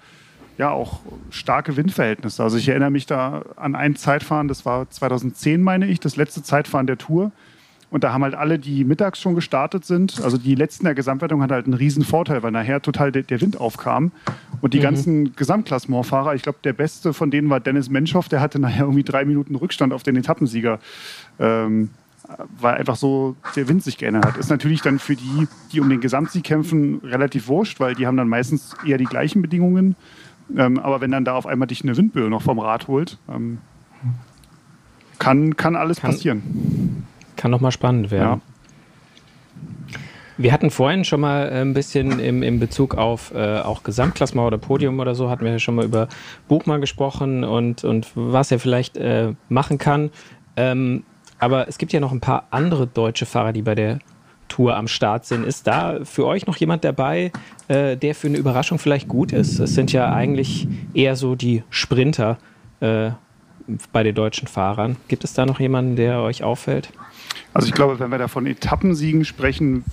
ja auch starke Windverhältnisse. Also ich erinnere mich da an ein Zeitfahren, das war 2010, meine ich, das letzte Zeitfahren der Tour. Und da haben halt alle, die mittags schon gestartet sind, also die letzten der Gesamtwertung hatten halt einen riesen Vorteil, weil nachher total der, der Wind aufkam. Und die mhm. ganzen Gesamtklassementfahrer, ich glaube, der beste von denen war Dennis Menschow, der hatte nachher irgendwie drei Minuten Rückstand auf den Etappensieger. Ähm, weil einfach so der Wind sich geändert hat. Ist natürlich dann für die, die um den Gesamtsieg kämpfen, relativ wurscht, weil die haben dann meistens eher die gleichen Bedingungen. Ähm, aber wenn dann da auf einmal dich eine Windböe noch vom Rad holt, ähm, kann, kann alles kann, passieren. Kann nochmal spannend werden. Ja. Wir hatten vorhin schon mal ein bisschen im, im Bezug auf äh, auch Gesamtklassement oder Podium oder so, hatten wir ja schon mal über Buchmann gesprochen und, und was er vielleicht äh, machen kann. Ähm, aber es gibt ja noch ein paar andere deutsche Fahrer, die bei der Tour am Start sind. Ist da für euch noch jemand dabei, äh, der für eine Überraschung vielleicht gut ist? Es sind ja eigentlich eher so die Sprinter äh, bei den deutschen Fahrern. Gibt es da noch jemanden, der euch auffällt? Also ich glaube, wenn wir da von Etappensiegen sprechen,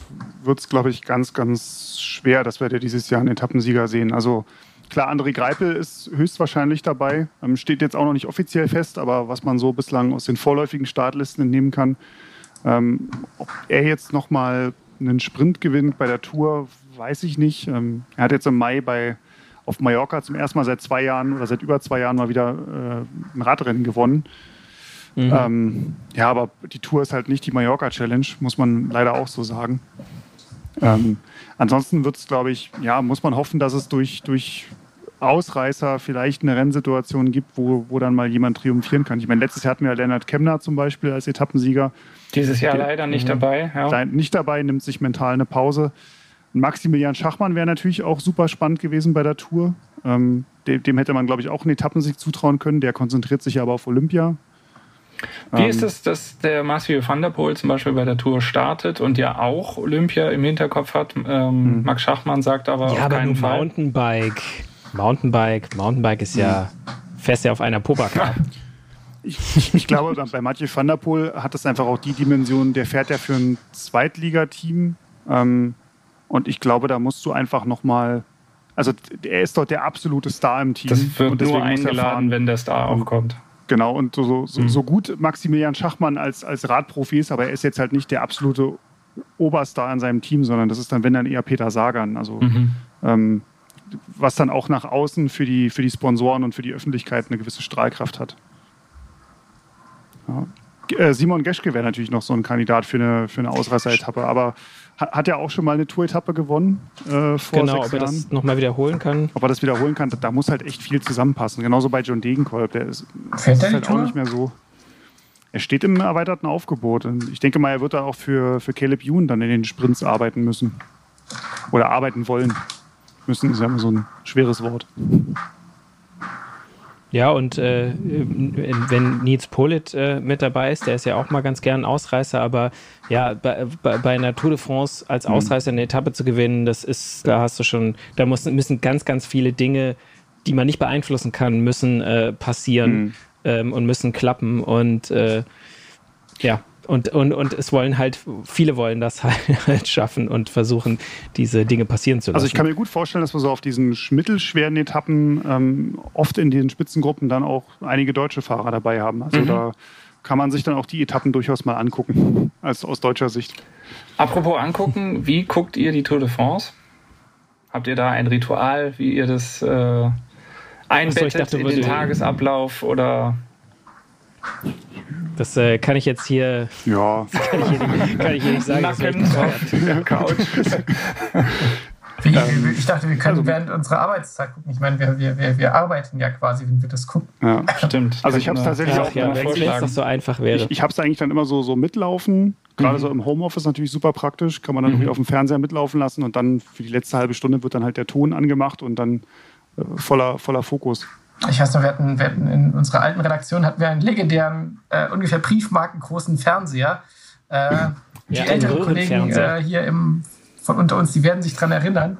wird es, glaube ich, ganz, ganz schwer, dass wir da dieses Jahr einen Etappensieger sehen. Also Klar, André Greipel ist höchstwahrscheinlich dabei. Ähm, steht jetzt auch noch nicht offiziell fest, aber was man so bislang aus den vorläufigen Startlisten entnehmen kann. Ähm, ob er jetzt nochmal einen Sprint gewinnt bei der Tour, weiß ich nicht. Ähm, er hat jetzt im Mai bei, auf Mallorca zum ersten Mal seit zwei Jahren oder seit über zwei Jahren mal wieder äh, ein Radrennen gewonnen. Mhm. Ähm, ja, aber die Tour ist halt nicht die Mallorca Challenge, muss man leider auch so sagen. Ähm, ansonsten wird es, glaube ich, ja, muss man hoffen, dass es durch, durch Ausreißer vielleicht eine Rennsituation gibt, wo, wo dann mal jemand triumphieren kann. Ich meine, letztes Jahr hatten wir Lennart Kemner zum Beispiel als Etappensieger. Dieses Jahr Der, leider nicht dabei. Ja. Nicht dabei, nimmt sich mental eine Pause. Maximilian Schachmann wäre natürlich auch super spannend gewesen bei der Tour. Ähm, dem, dem, hätte man, glaube ich, auch einen Etappensieg zutrauen können. Der konzentriert sich aber auf Olympia. Wie ähm, ist es, dass der Mathieu van der Poel zum Beispiel bei der Tour startet und ja auch Olympia im Hinterkopf hat? Ähm, mhm. Max Schachmann sagt aber ja, auf aber keinen Fall. Mountainbike. Mountainbike. Mountainbike ist ja fest auf einer Popacar. Ich, ich, glaube, bei Mathieu van der Poel hat es einfach auch die Dimension, der fährt ja für ein Zweitligateam. Ähm, und ich glaube, da musst du einfach nochmal. Also, er ist dort der absolute Star im Team. Das wird nur eingeladen, wenn der Star auch kommt. Genau, und so, so, mhm. so, gut Maximilian Schachmann als, als Radprofi ist, aber er ist jetzt halt nicht der absolute Oberstar in seinem Team, sondern das ist dann, wenn dann eher Peter Sagan. Also, mhm. ähm, was dann auch nach außen für die, für die Sponsoren und für die Öffentlichkeit eine gewisse Strahlkraft hat. Ja. Äh, Simon Geschke wäre natürlich noch so ein Kandidat für eine, für eine Ausreißer-Etappe, aber hat, ja auch schon mal eine Tour-Etappe gewonnen äh, vor Genau, ob er das nochmal wiederholen kann. Ob er das wiederholen kann, da muss halt echt viel zusammenpassen. Genauso bei John Degenkolb, der ist, ist halt auch nicht mehr so. Er steht im erweiterten Aufgebot. Und ich denke mal, er wird da auch für, für Caleb Youn dann in den Sprints arbeiten müssen. Oder arbeiten wollen müssen, ist ja immer so ein schweres Wort. Ja, und äh, wenn Nils Polit äh, mit dabei ist, der ist ja auch mal ganz gern Ausreißer, aber ja, bei, bei, bei einer Tour de France als mhm. Ausreißer eine Etappe zu gewinnen, das ist, da hast du schon, da muss, müssen ganz, ganz viele Dinge, die man nicht beeinflussen kann, müssen äh, passieren mhm. ähm, und müssen klappen. Und äh, ja, und, und, und es wollen halt, viele wollen das <laughs> halt schaffen und versuchen, diese Dinge passieren zu lassen. Also ich kann mir gut vorstellen, dass wir so auf diesen mittelschweren Etappen ähm, oft in den Spitzengruppen dann auch einige deutsche Fahrer dabei haben. Also mhm. da kann man sich dann auch die Etappen durchaus mal angucken, <laughs> als aus deutscher Sicht. Apropos angucken, wie guckt ihr die Tour de France? Habt ihr da ein Ritual, wie ihr das äh, einbettet so, dachte, in den Tagesablauf oder das äh, kann ich jetzt hier. Ja. <laughs> Kann ich hier nicht, kann ich hier nicht sagen. Nacken auf der Couch. Wie, ähm, ich dachte, wir können also, während unserer Arbeitszeit gucken. Ich meine, wir, wir, wir, wir arbeiten ja quasi, wenn wir das gucken. Ja, stimmt. Also ich habe es tatsächlich ja, auch ja, doch so einfach wäre. Ich, ich habe es eigentlich dann immer so, so mitlaufen. Gerade mhm. so im Homeoffice natürlich super praktisch. Kann man dann mhm. irgendwie auf dem Fernseher mitlaufen lassen und dann für die letzte halbe Stunde wird dann halt der Ton angemacht und dann äh, voller, voller Fokus. Ich weiß noch, wir hatten, wir hatten in unserer alten Redaktion hatten wir einen legendären, äh, ungefähr briefmarkengroßen Fernseher. Äh, die ja, älteren Kollegen äh, hier im von unter uns, die werden sich daran erinnern.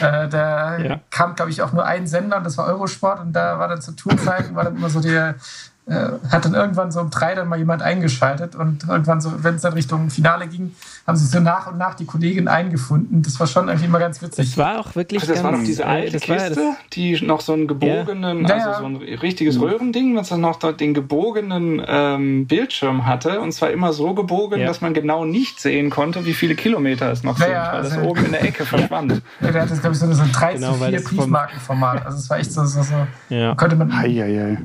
Äh, da ja. kam, glaube ich, auch nur ein Sender und das war Eurosport und da war dann zur Tourzeiten, war dann immer so der, hat dann irgendwann so um drei dann mal jemand eingeschaltet und irgendwann so, wenn es dann Richtung Finale ging, haben sich so nach und nach die Kollegin eingefunden. Das war schon irgendwie immer ganz witzig. Das war auch wirklich. Also das war noch diese alte das Kiste, das die noch so einen gebogenen, ja. also so ein richtiges. Röhrending, was dann noch dort den gebogenen ähm, Bildschirm hatte und zwar immer so gebogen, ja. dass man genau nicht sehen konnte, wie viele Kilometer es noch sind, weil also, das oben in der Ecke <laughs> verschwand. Ja, der hatte, glaube ich, so ein 3 genau, zu 4 Briefmarkenformat. Also es war echt so, so, so ja. könnte man. Ei, ei, ei.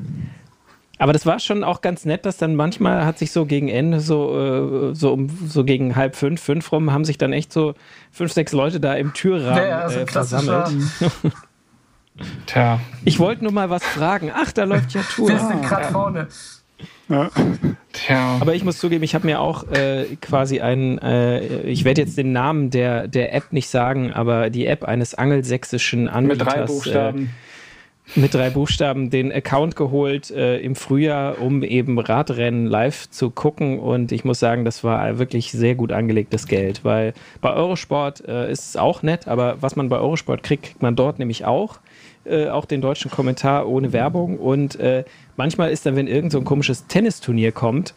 Aber das war schon auch ganz nett, dass dann manchmal hat sich so gegen Ende, so, äh, so, um, so gegen halb fünf, fünf rum, haben sich dann echt so fünf, sechs Leute da im Türrahmen ja, also äh, versammelt. <laughs> Tja. Ich wollte nur mal was fragen. Ach, da läuft ja Tour. Wir sind gerade vorne. Ja. Tja. Aber ich muss zugeben, ich habe mir auch äh, quasi einen, äh, ich werde jetzt den Namen der, der App nicht sagen, aber die App eines angelsächsischen Anbieters. Mit drei Buchstaben. Äh, mit drei Buchstaben den Account geholt äh, im Frühjahr, um eben Radrennen live zu gucken. Und ich muss sagen, das war wirklich sehr gut angelegtes Geld, weil bei Eurosport äh, ist es auch nett, aber was man bei Eurosport kriegt, kriegt man dort nämlich auch. Äh, auch den deutschen Kommentar ohne Werbung und äh, manchmal ist dann, wenn irgend so ein komisches Tennisturnier kommt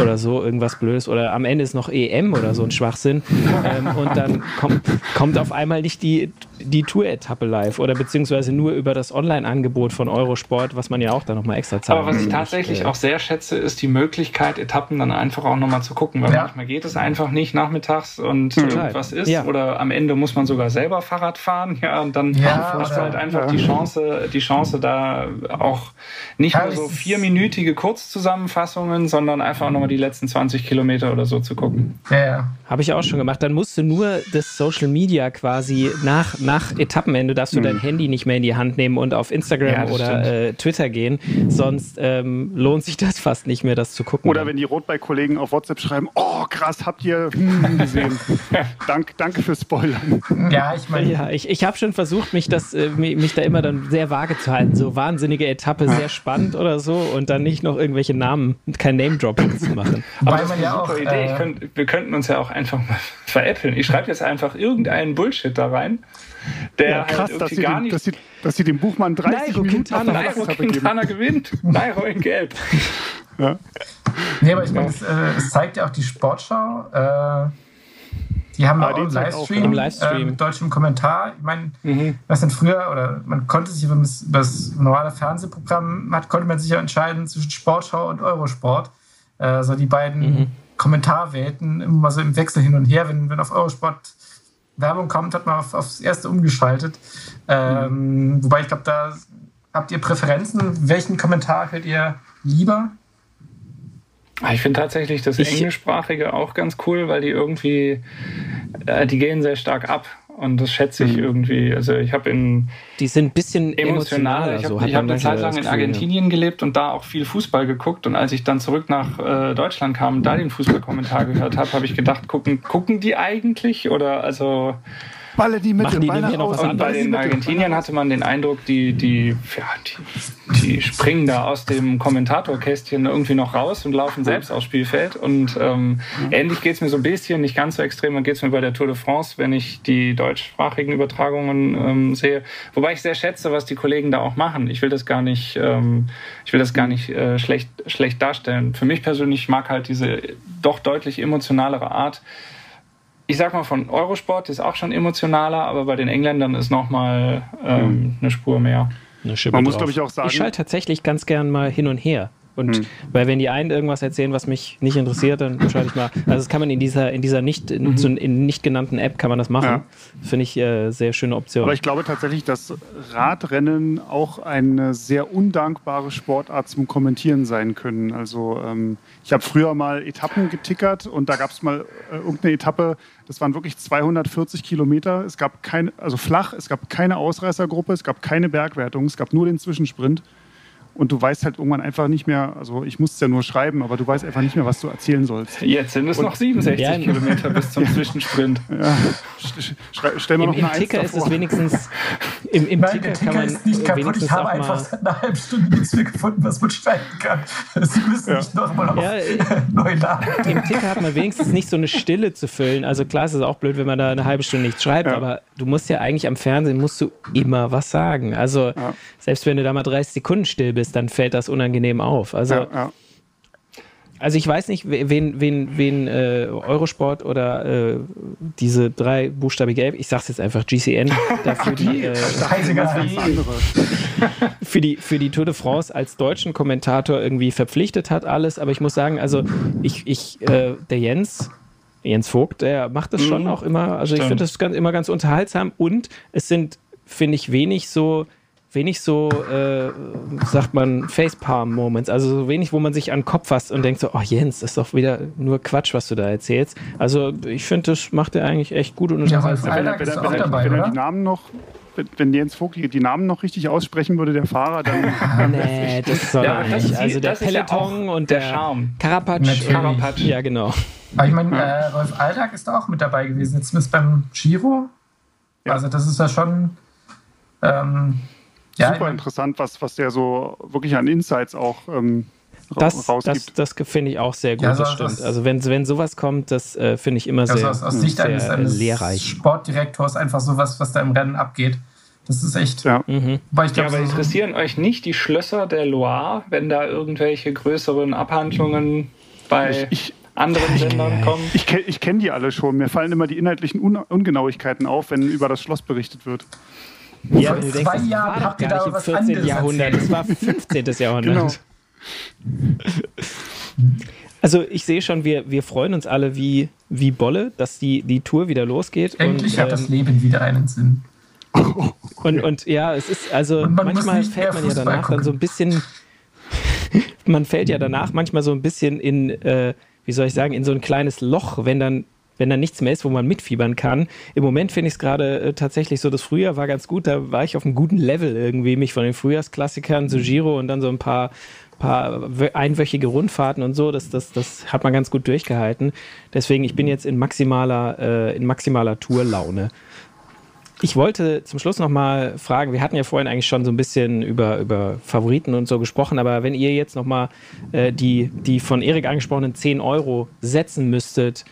oder so, irgendwas Blödes oder am Ende ist noch EM oder so ein Schwachsinn ähm, und dann kommt, kommt auf einmal nicht die, die Tour-Etappe live oder beziehungsweise nur über das Online-Angebot von Eurosport, was man ja auch dann nochmal extra zahlt. Aber was ich tatsächlich auch sehr schätze, ist die Möglichkeit, Etappen dann einfach auch nochmal zu gucken, weil ja. manchmal geht es einfach nicht nachmittags und Total. irgendwas ist ja. oder am Ende muss man sogar selber Fahrrad fahren, <laughs> ja, und dann ja, hast du halt einfach die Chance, die Chance da auch nicht nur so vierminütige Kurzzusammenfassungen, sondern einfach nochmal die letzten 20 Kilometer oder so zu gucken. Ja, ja. Habe ich auch schon gemacht. Dann musst du nur das Social Media quasi nach, nach Etappenende, darfst du mhm. dein Handy nicht mehr in die Hand nehmen und auf Instagram ja, oder äh, Twitter gehen. Sonst ähm, lohnt sich das fast nicht mehr, das zu gucken. Oder wenn die Rotbike-Kollegen auf WhatsApp schreiben, oh krass, habt ihr hm, gesehen. <laughs> Dank, danke fürs Spoilern. Ja, ich meine. Ja, ich, ich habe schon versucht, mich, das, äh, mich da immer dann sehr vage zu halten. So wahnsinnige Etappe, sehr spannend oder so und dann nicht noch irgendwelche Namen, kein Name-Dropping zu machen. Aber das ist eine super Idee. Äh, könnt, wir könnten uns ja auch einfach mal <laughs> veräppeln. Ich schreibe jetzt einfach irgendeinen Bullshit da rein. Der ja, krass, halt dass, sie gar den, nicht dass, sie, dass sie dem Buchmann 30 Nairo Minuten Quintana, Nairo Quintana gewinnt. Nairo in <laughs> Gelb. Ja. Nee, aber ich meine, es, äh, es, zeigt ja auch die Sportschau. Äh, die haben ah, auch einen Livestream, auch, Livestream. Äh, mit deutschem Kommentar. Ich meine, mhm. was denn früher, oder man konnte sich, wenn man das normale Fernsehprogramm hat, konnte man sich ja entscheiden zwischen Sportschau und Eurosport. Äh, so die beiden mhm. Kommentarwelten immer so im Wechsel hin und her. Wenn, wenn auf Eurosport Werbung kommt, hat man auf, aufs erste umgeschaltet. Ähm, mhm. Wobei ich glaube, da habt ihr Präferenzen. Welchen Kommentar hört ihr lieber? Ah, ich finde tatsächlich das ich, Englischsprachige auch ganz cool, weil die irgendwie, äh, die gehen sehr stark ab. Und das schätze ich mhm. irgendwie. Also ich habe in die sind ein bisschen emotional. Ich habe so hab eine Zeit lang in Argentinien ja. gelebt und da auch viel Fußball geguckt. Und als ich dann zurück nach äh, Deutschland kam und da den Fußballkommentar gehört habe, habe ich gedacht, gucken, gucken die eigentlich oder also Balle die Mitte, die Balle aus. Und bei den Argentiniern hatte man den Eindruck, die, die, ja, die, die springen da aus dem Kommentatorkästchen irgendwie noch raus und laufen selbst aufs Spielfeld. Und ähm, mhm. ähnlich geht es mir so ein bisschen, nicht ganz so extrem, geht es mir bei der Tour de France, wenn ich die deutschsprachigen Übertragungen ähm, sehe. Wobei ich sehr schätze, was die Kollegen da auch machen. Ich will das gar nicht, ähm, ich will das gar nicht äh, schlecht, schlecht darstellen. Für mich persönlich mag halt diese doch deutlich emotionalere Art, ich sag mal, von Eurosport ist auch schon emotionaler, aber bei den Engländern ist nochmal ähm, mhm. eine Spur mehr. Eine Man muss, glaube ich, auch sagen. Ich schalte tatsächlich ganz gern mal hin und her. Und mhm. weil wenn die einen irgendwas erzählen, was mich nicht interessiert, dann schalte ich mal. Also das kann man in dieser, in dieser nicht, in, mhm. in nicht genannten App kann man das machen. Ja. Finde ich äh, sehr schöne Option. Aber ich glaube tatsächlich, dass Radrennen auch eine sehr undankbare Sportart zum Kommentieren sein können. Also ähm, ich habe früher mal Etappen getickert und da gab es mal äh, irgendeine Etappe, das waren wirklich 240 Kilometer. Es gab kein, also flach, es gab keine Ausreißergruppe, es gab keine Bergwertung, es gab nur den Zwischensprint und du weißt halt irgendwann einfach nicht mehr, also ich muss es ja nur schreiben, aber du weißt einfach nicht mehr, was du erzählen sollst. Jetzt sind es und noch 67 ja, Kilometer bis zum <laughs> Zwischensprint. Ja. Stell mal noch Im, im Ticker ist es wenigstens. Im, im Nein, Ticker, der Ticker kann man ist nicht kaputt. Ich habe einfach seit einer halben Stunde nichts mehr gefunden, was man schreiben kann. Sie müssen ja. nicht nochmal auf ja, <laughs> neu laden. Im Ticker hat man wenigstens nicht so eine Stille zu füllen. Also klar, es ist auch blöd, wenn man da eine halbe Stunde nichts schreibt, ja. aber du musst ja eigentlich am Fernsehen musst du immer was sagen. Also selbst wenn du da mal 30 Sekunden still bist, ist, dann fällt das unangenehm auf. Also, ja, ja. also ich weiß nicht, wen, wen, wen äh, Eurosport oder äh, diese drei buchstabige App, ich sag's jetzt einfach GCN, dafür <laughs> die, äh, <laughs> für die, für die Tour de France als deutschen Kommentator irgendwie verpflichtet hat, alles. Aber ich muss sagen, also ich, ich äh, der Jens, Jens Vogt, der macht das schon mhm. auch immer. Also Stimmt. ich finde das ganz, immer ganz unterhaltsam und es sind, finde ich, wenig so wenig so, äh, sagt man, Facepalm-Moments. Also so wenig, wo man sich an den Kopf fasst und denkt so, oh Jens, das ist doch wieder nur Quatsch, was du da erzählst. Also ich finde, das macht er eigentlich echt gut und ja, wenn, wenn, wenn, wenn, dabei, wenn er die Namen noch wenn Jens Vogt die Namen noch richtig aussprechen würde, der Fahrer, dann. <laughs> nee, <laughs> das soll ja, er nicht. also der Peloton ja und der, der Charme. Karapatsch. Karapatsch. Ja, genau. Aber ich meine, äh, Rolf Alltag ist auch mit dabei gewesen, jetzt zumindest beim Giro. Ja. Also, das ist ja schon. Ähm, ja, super interessant, was, was der so wirklich an Insights auch ähm, das, rausgibt. Das, das finde ich auch sehr gut, ja, also, das stimmt. also wenn, wenn sowas kommt, das äh, finde ich immer also sehr, aus, aus Sicht sehr eines, eines lehrreich. Sportdirektors einfach sowas, was da im Rennen abgeht. Das ist echt. Ja, mhm. Weil ich glaub, ja aber so interessieren euch nicht die Schlösser der Loire, wenn da irgendwelche größeren Abhandlungen bei ich, ich, anderen Ländern kommen? Ich, ich kenne die alle schon. Mir fallen immer die inhaltlichen Un Ungenauigkeiten auf, wenn über das Schloss berichtet wird. Ja, Vor zwei denkst, Jahren habt ihr da was 14. Jahrhundert, das war 15. <laughs> Jahrhundert. Genau. Also ich sehe schon, wir, wir freuen uns alle wie, wie Bolle, dass die, die Tour wieder losgeht. Endlich und, hat ähm, das Leben wieder einen Sinn. <laughs> Und, und ja, es ist, also manchmal fällt man ja danach gucken. dann so ein bisschen, <laughs> man fällt ja danach manchmal so ein bisschen in, äh, wie soll ich sagen, in so ein kleines Loch, wenn dann wenn da nichts mehr ist, wo man mitfiebern kann. Im Moment finde ich es gerade äh, tatsächlich so, das Frühjahr war ganz gut, da war ich auf einem guten Level irgendwie, mich von den Frühjahrsklassikern zu Giro und dann so ein paar paar einwöchige Rundfahrten und so, das, das, das hat man ganz gut durchgehalten. Deswegen, ich bin jetzt in maximaler, äh, in maximaler Tourlaune. Ich wollte zum Schluss nochmal fragen, wir hatten ja vorhin eigentlich schon so ein bisschen über, über Favoriten und so gesprochen, aber wenn ihr jetzt nochmal äh, die, die von Erik angesprochenen 10 Euro setzen müsstet,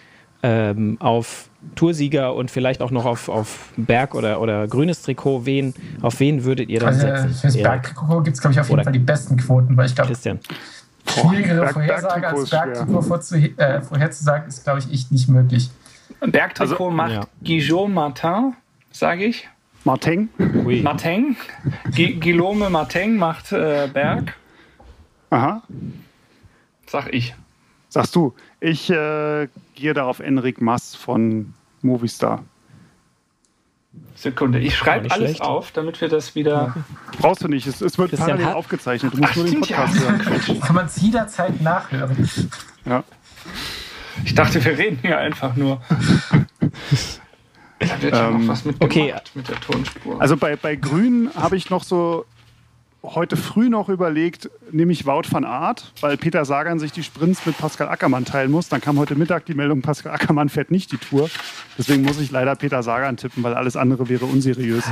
ähm, auf Toursieger und vielleicht auch noch auf, auf Berg- oder, oder grünes Trikot, wen, auf wen würdet ihr dann also, setzen? Für das Bergtrikot gibt es, glaube ich, auf jeden oder Fall die besten Quoten, weil ich glaube, schwierigere Berg, Vorhersage als Bergtrikot vorzu, äh, vorherzusagen ist, glaube ich, echt nicht möglich. Bergtrikot also, macht ja. Guillaume Martin, sage ich. Martin. Oui. Martin. Guillaume Martin macht äh, Berg. Aha. Sag ich. Sagst du. Ich äh, gehe da auf Enric Mass von Movistar. Sekunde, ich schreibe alles schlecht. auf, damit wir das wieder. Brauchst du nicht, es, es wird Christian parallel aufgezeichnet. Du musst Ach, nur den Podcast ja. hören. Kann man es jederzeit nachhören. Ja. Ich dachte, wir reden hier einfach nur. Da wird ja ähm, noch was mit okay. mit der Tonspur. Also bei, bei Grün habe ich noch so heute früh noch überlegt, nehme ich Wout van Aert, weil Peter Sagan sich die Sprints mit Pascal Ackermann teilen muss. Dann kam heute Mittag die Meldung, Pascal Ackermann fährt nicht die Tour. Deswegen muss ich leider Peter Sagan tippen, weil alles andere wäre unseriös.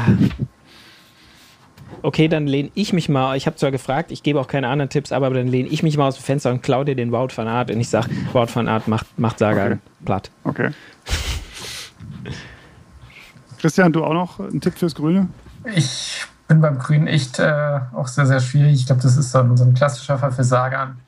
Okay, dann lehne ich mich mal, ich habe zwar gefragt, ich gebe auch keine anderen Tipps, aber dann lehne ich mich mal aus dem Fenster und klaue dir den Wout van Aert und ich sage, Wout van Aert macht, macht Sagan okay. platt. Okay. Christian, du auch noch einen Tipp fürs Grüne? Ich bin beim Grünen echt äh, auch sehr, sehr schwierig. Ich glaube, das ist so ein, so ein, klassischer Fall für Sagan.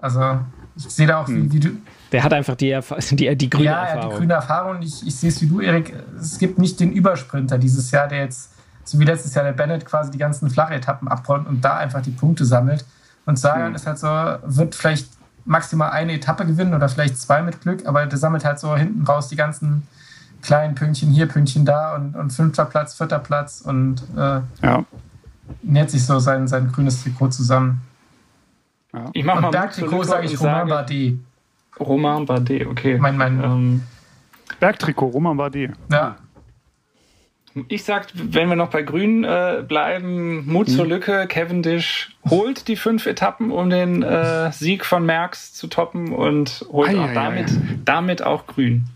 Also ich sehe da auch, wie, hm. wie, du. Der hat einfach die, <laughs> die, die grüne ja, Erfahrung. Ja, die grüne Erfahrung. Ich, ich sehe es wie du, Erik. Es gibt nicht den Übersprinter dieses Jahr, der jetzt, so wie letztes Jahr der Bennett quasi die ganzen Flachetappen abrollt und da einfach die Punkte sammelt. Und Sagan mhm. ist halt so, wird vielleicht maximal eine Etappe gewinnen oder vielleicht zwei mit Glück, aber der sammelt halt so hinten raus die ganzen kleinen Pünktchen hier, Pünktchen da und, und fünfter Platz, vierter Platz und äh, ja. nährt sich so sein, sein grünes Trikot zusammen. Ja. Ich mach und mal Bergtrikot sage ich Romain Bardet. Romain Bardet, okay. Mein, mein ähm, Bergtrikot, Romain Bardet. Ja. Ich sag, wenn wir noch bei Grün äh, bleiben, Mut zur mhm. Lücke, Cavendish holt die fünf Etappen, um den äh, Sieg von Merckx zu toppen und holt ei, auch ei, damit, ei. damit auch Grün.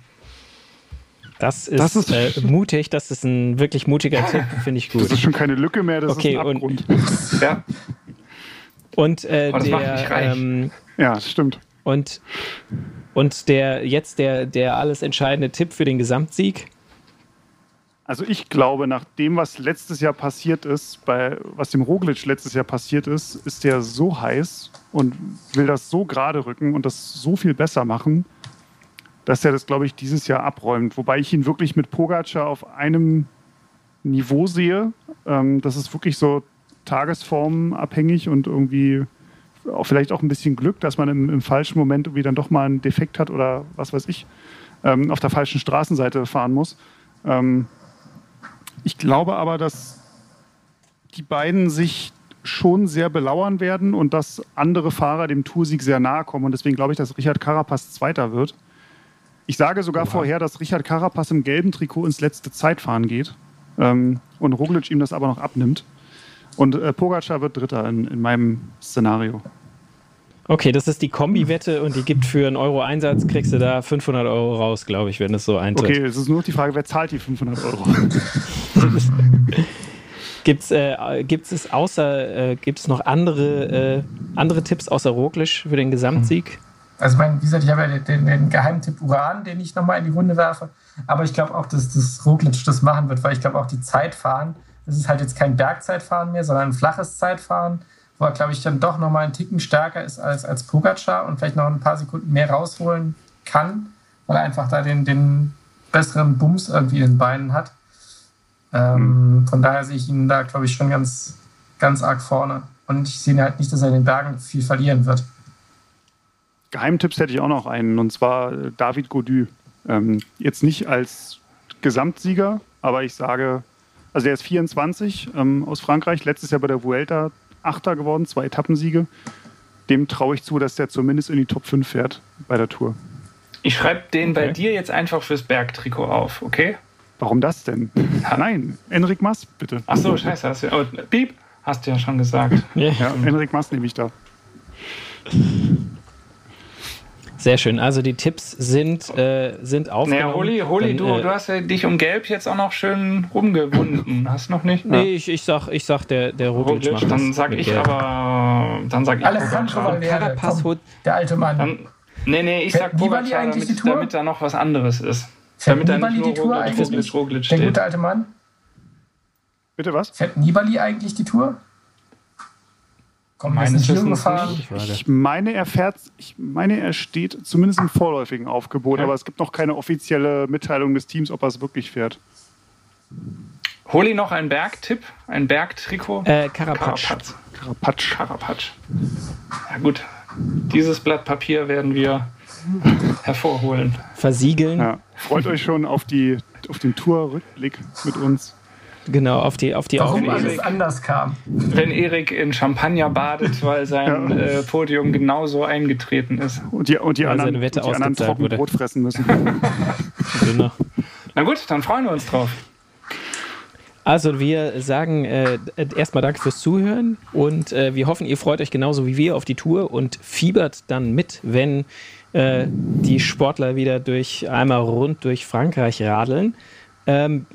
Das ist, das ist äh, mutig, das ist ein wirklich mutiger Tipp, <laughs> finde ich gut. Das ist schon keine Lücke mehr, das okay, ist ein Abgrund. Und, <laughs> ja. und äh, oh, der, ähm, ja, das stimmt. Und, und der jetzt der, der alles entscheidende Tipp für den Gesamtsieg? Also ich glaube, nach dem, was letztes Jahr passiert ist, bei was dem Roglic letztes Jahr passiert ist, ist der so heiß und will das so gerade rücken und das so viel besser machen, dass er das, glaube ich, dieses Jahr abräumt. Wobei ich ihn wirklich mit Pogacar auf einem Niveau sehe. Ähm, das ist wirklich so tagesformabhängig und irgendwie auch vielleicht auch ein bisschen Glück, dass man im, im, falschen Moment irgendwie dann doch mal einen Defekt hat oder was weiß ich, ähm, auf der falschen Straßenseite fahren muss. Ähm, ich glaube aber, dass die beiden sich schon sehr belauern werden und dass andere Fahrer dem Toursieg sehr nahe kommen. Und deswegen glaube ich, dass Richard Carapaz Zweiter wird. Ich sage sogar Oha. vorher, dass Richard Carapaz im gelben Trikot ins letzte Zeitfahren geht ähm, und Roglic ihm das aber noch abnimmt. Und äh, Pogacar wird Dritter in, in meinem Szenario. Okay, das ist die Kombi-Wette und die gibt für einen Euro Einsatz, kriegst du da 500 Euro raus, glaube ich, wenn es so eintritt. Okay, es ist nur die Frage, wer zahlt die 500 Euro? <laughs> Gibt äh, es außer, äh, gibt es noch andere, äh, andere Tipps außer Roglic für den Gesamtsieg? Also, mein, wie gesagt, ich habe ja den, den Geheimtipp Uran, den ich nochmal in die Runde werfe. Aber ich glaube auch, dass das Roglic das machen wird, weil ich glaube auch die Zeitfahren, das ist halt jetzt kein Bergzeitfahren mehr, sondern ein flaches Zeitfahren, wo er, glaube ich, dann doch nochmal einen Ticken stärker ist als, als Pogacar und vielleicht noch ein paar Sekunden mehr rausholen kann, weil er einfach da den, den besseren Bums irgendwie in den Beinen hat. Ähm, mhm. Von daher sehe ich ihn da, glaube ich, schon ganz, ganz arg vorne. Und ich sehe halt nicht, dass er in den Bergen viel verlieren wird. Geheimtipps hätte ich auch noch einen, und zwar äh, David Godu. Ähm, jetzt nicht als Gesamtsieger, aber ich sage, also er ist 24 ähm, aus Frankreich, letztes Jahr bei der Vuelta Achter geworden, zwei Etappensiege. Dem traue ich zu, dass der zumindest in die Top 5 fährt bei der Tour. Ich schreibe den okay. bei dir jetzt einfach fürs Bergtrikot auf, okay? Warum das denn? Ja. Nein, Enrik Mass, bitte. Ach so, scheiße. Hast du, oh, piep, hast du ja schon gesagt. ja, Enrik Mass nehme ich da. Sehr schön. Also die Tipps sind, äh, sind aufgenommen. Naja, Holi, Holi du, äh, du hast ja dich um Gelb jetzt auch noch schön rumgewunden. <clears throat> Hast du noch nicht? Nee, ich, ich sag, ich sag der, der Roglic, Roglic Dann sag ich Gelb. aber, dann sag ich Alejandro Valverde, der alte Mann. Dann, nee, nee, ich sag Pogacar, damit, damit da noch was anderes ist. Fährt damit Nibali die Tour Roglic, eigentlich? Roglic der gute alte Mann? Bitte was? Fährt Nibali eigentlich die Tour? Kommt Meines Wissens nicht. Ich meine, er fährt, ich meine, er steht zumindest im vorläufigen Aufgebot, ja. aber es gibt noch keine offizielle Mitteilung des Teams, ob er es wirklich fährt. Holi noch einen Bergtipp, ein Bergtrikot. Äh, Karapatsch. Karapatsch. Karapatsch. Ja gut, dieses Blatt Papier werden wir hervorholen. Versiegeln. Ja. Freut euch schon auf, die, auf den Tour-Rückblick mit uns. Genau, auf die, auf die Warum alles Erik, anders kam. Wenn Erik in Champagner badet, weil sein <laughs> ja. äh, Podium genauso eingetreten ist. Und die, und die anderen, und die anderen trocken wurde. Brot fressen müssen. <laughs> genau. Na gut, dann freuen wir uns drauf. Also wir sagen äh, erstmal danke fürs Zuhören und äh, wir hoffen, ihr freut euch genauso wie wir auf die Tour und fiebert dann mit, wenn äh, die Sportler wieder durch einmal rund durch Frankreich radeln. Ähm,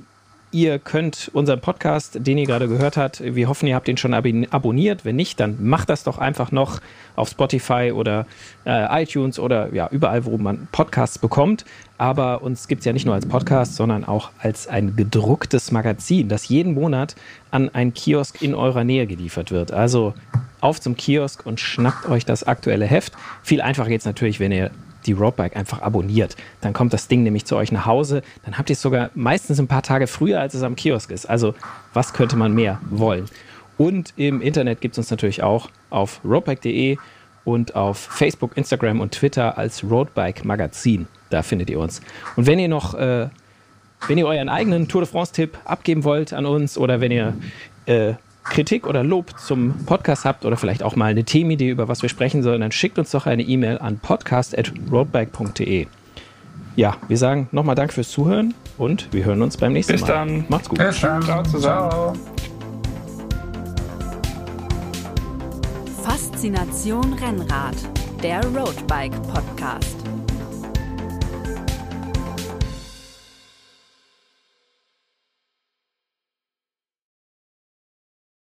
Ihr könnt unseren Podcast, den ihr gerade gehört habt, wir hoffen, ihr habt ihn schon abonniert. Wenn nicht, dann macht das doch einfach noch auf Spotify oder äh, iTunes oder ja, überall, wo man Podcasts bekommt. Aber uns gibt es ja nicht nur als Podcast, sondern auch als ein gedrucktes Magazin, das jeden Monat an einen Kiosk in eurer Nähe geliefert wird. Also auf zum Kiosk und schnappt euch das aktuelle Heft. Viel einfacher geht es natürlich, wenn ihr die Roadbike einfach abonniert. Dann kommt das Ding nämlich zu euch nach Hause. Dann habt ihr es sogar meistens ein paar Tage früher, als es am Kiosk ist. Also was könnte man mehr wollen? Und im Internet gibt es uns natürlich auch auf roadbike.de und auf Facebook, Instagram und Twitter als Roadbike Magazin. Da findet ihr uns. Und wenn ihr noch, äh, wenn ihr euren eigenen Tour de France-Tipp abgeben wollt an uns oder wenn ihr äh, Kritik oder Lob zum Podcast habt oder vielleicht auch mal eine Themenidee, über was wir sprechen sollen, dann schickt uns doch eine E-Mail an podcast.roadbike.de. Ja, wir sagen nochmal Danke fürs Zuhören und wir hören uns beim nächsten Bis Mal. Bis dann. Macht's gut. Bis dann. Ciao zusammen. Ciao. Faszination Rennrad, der Roadbike Podcast.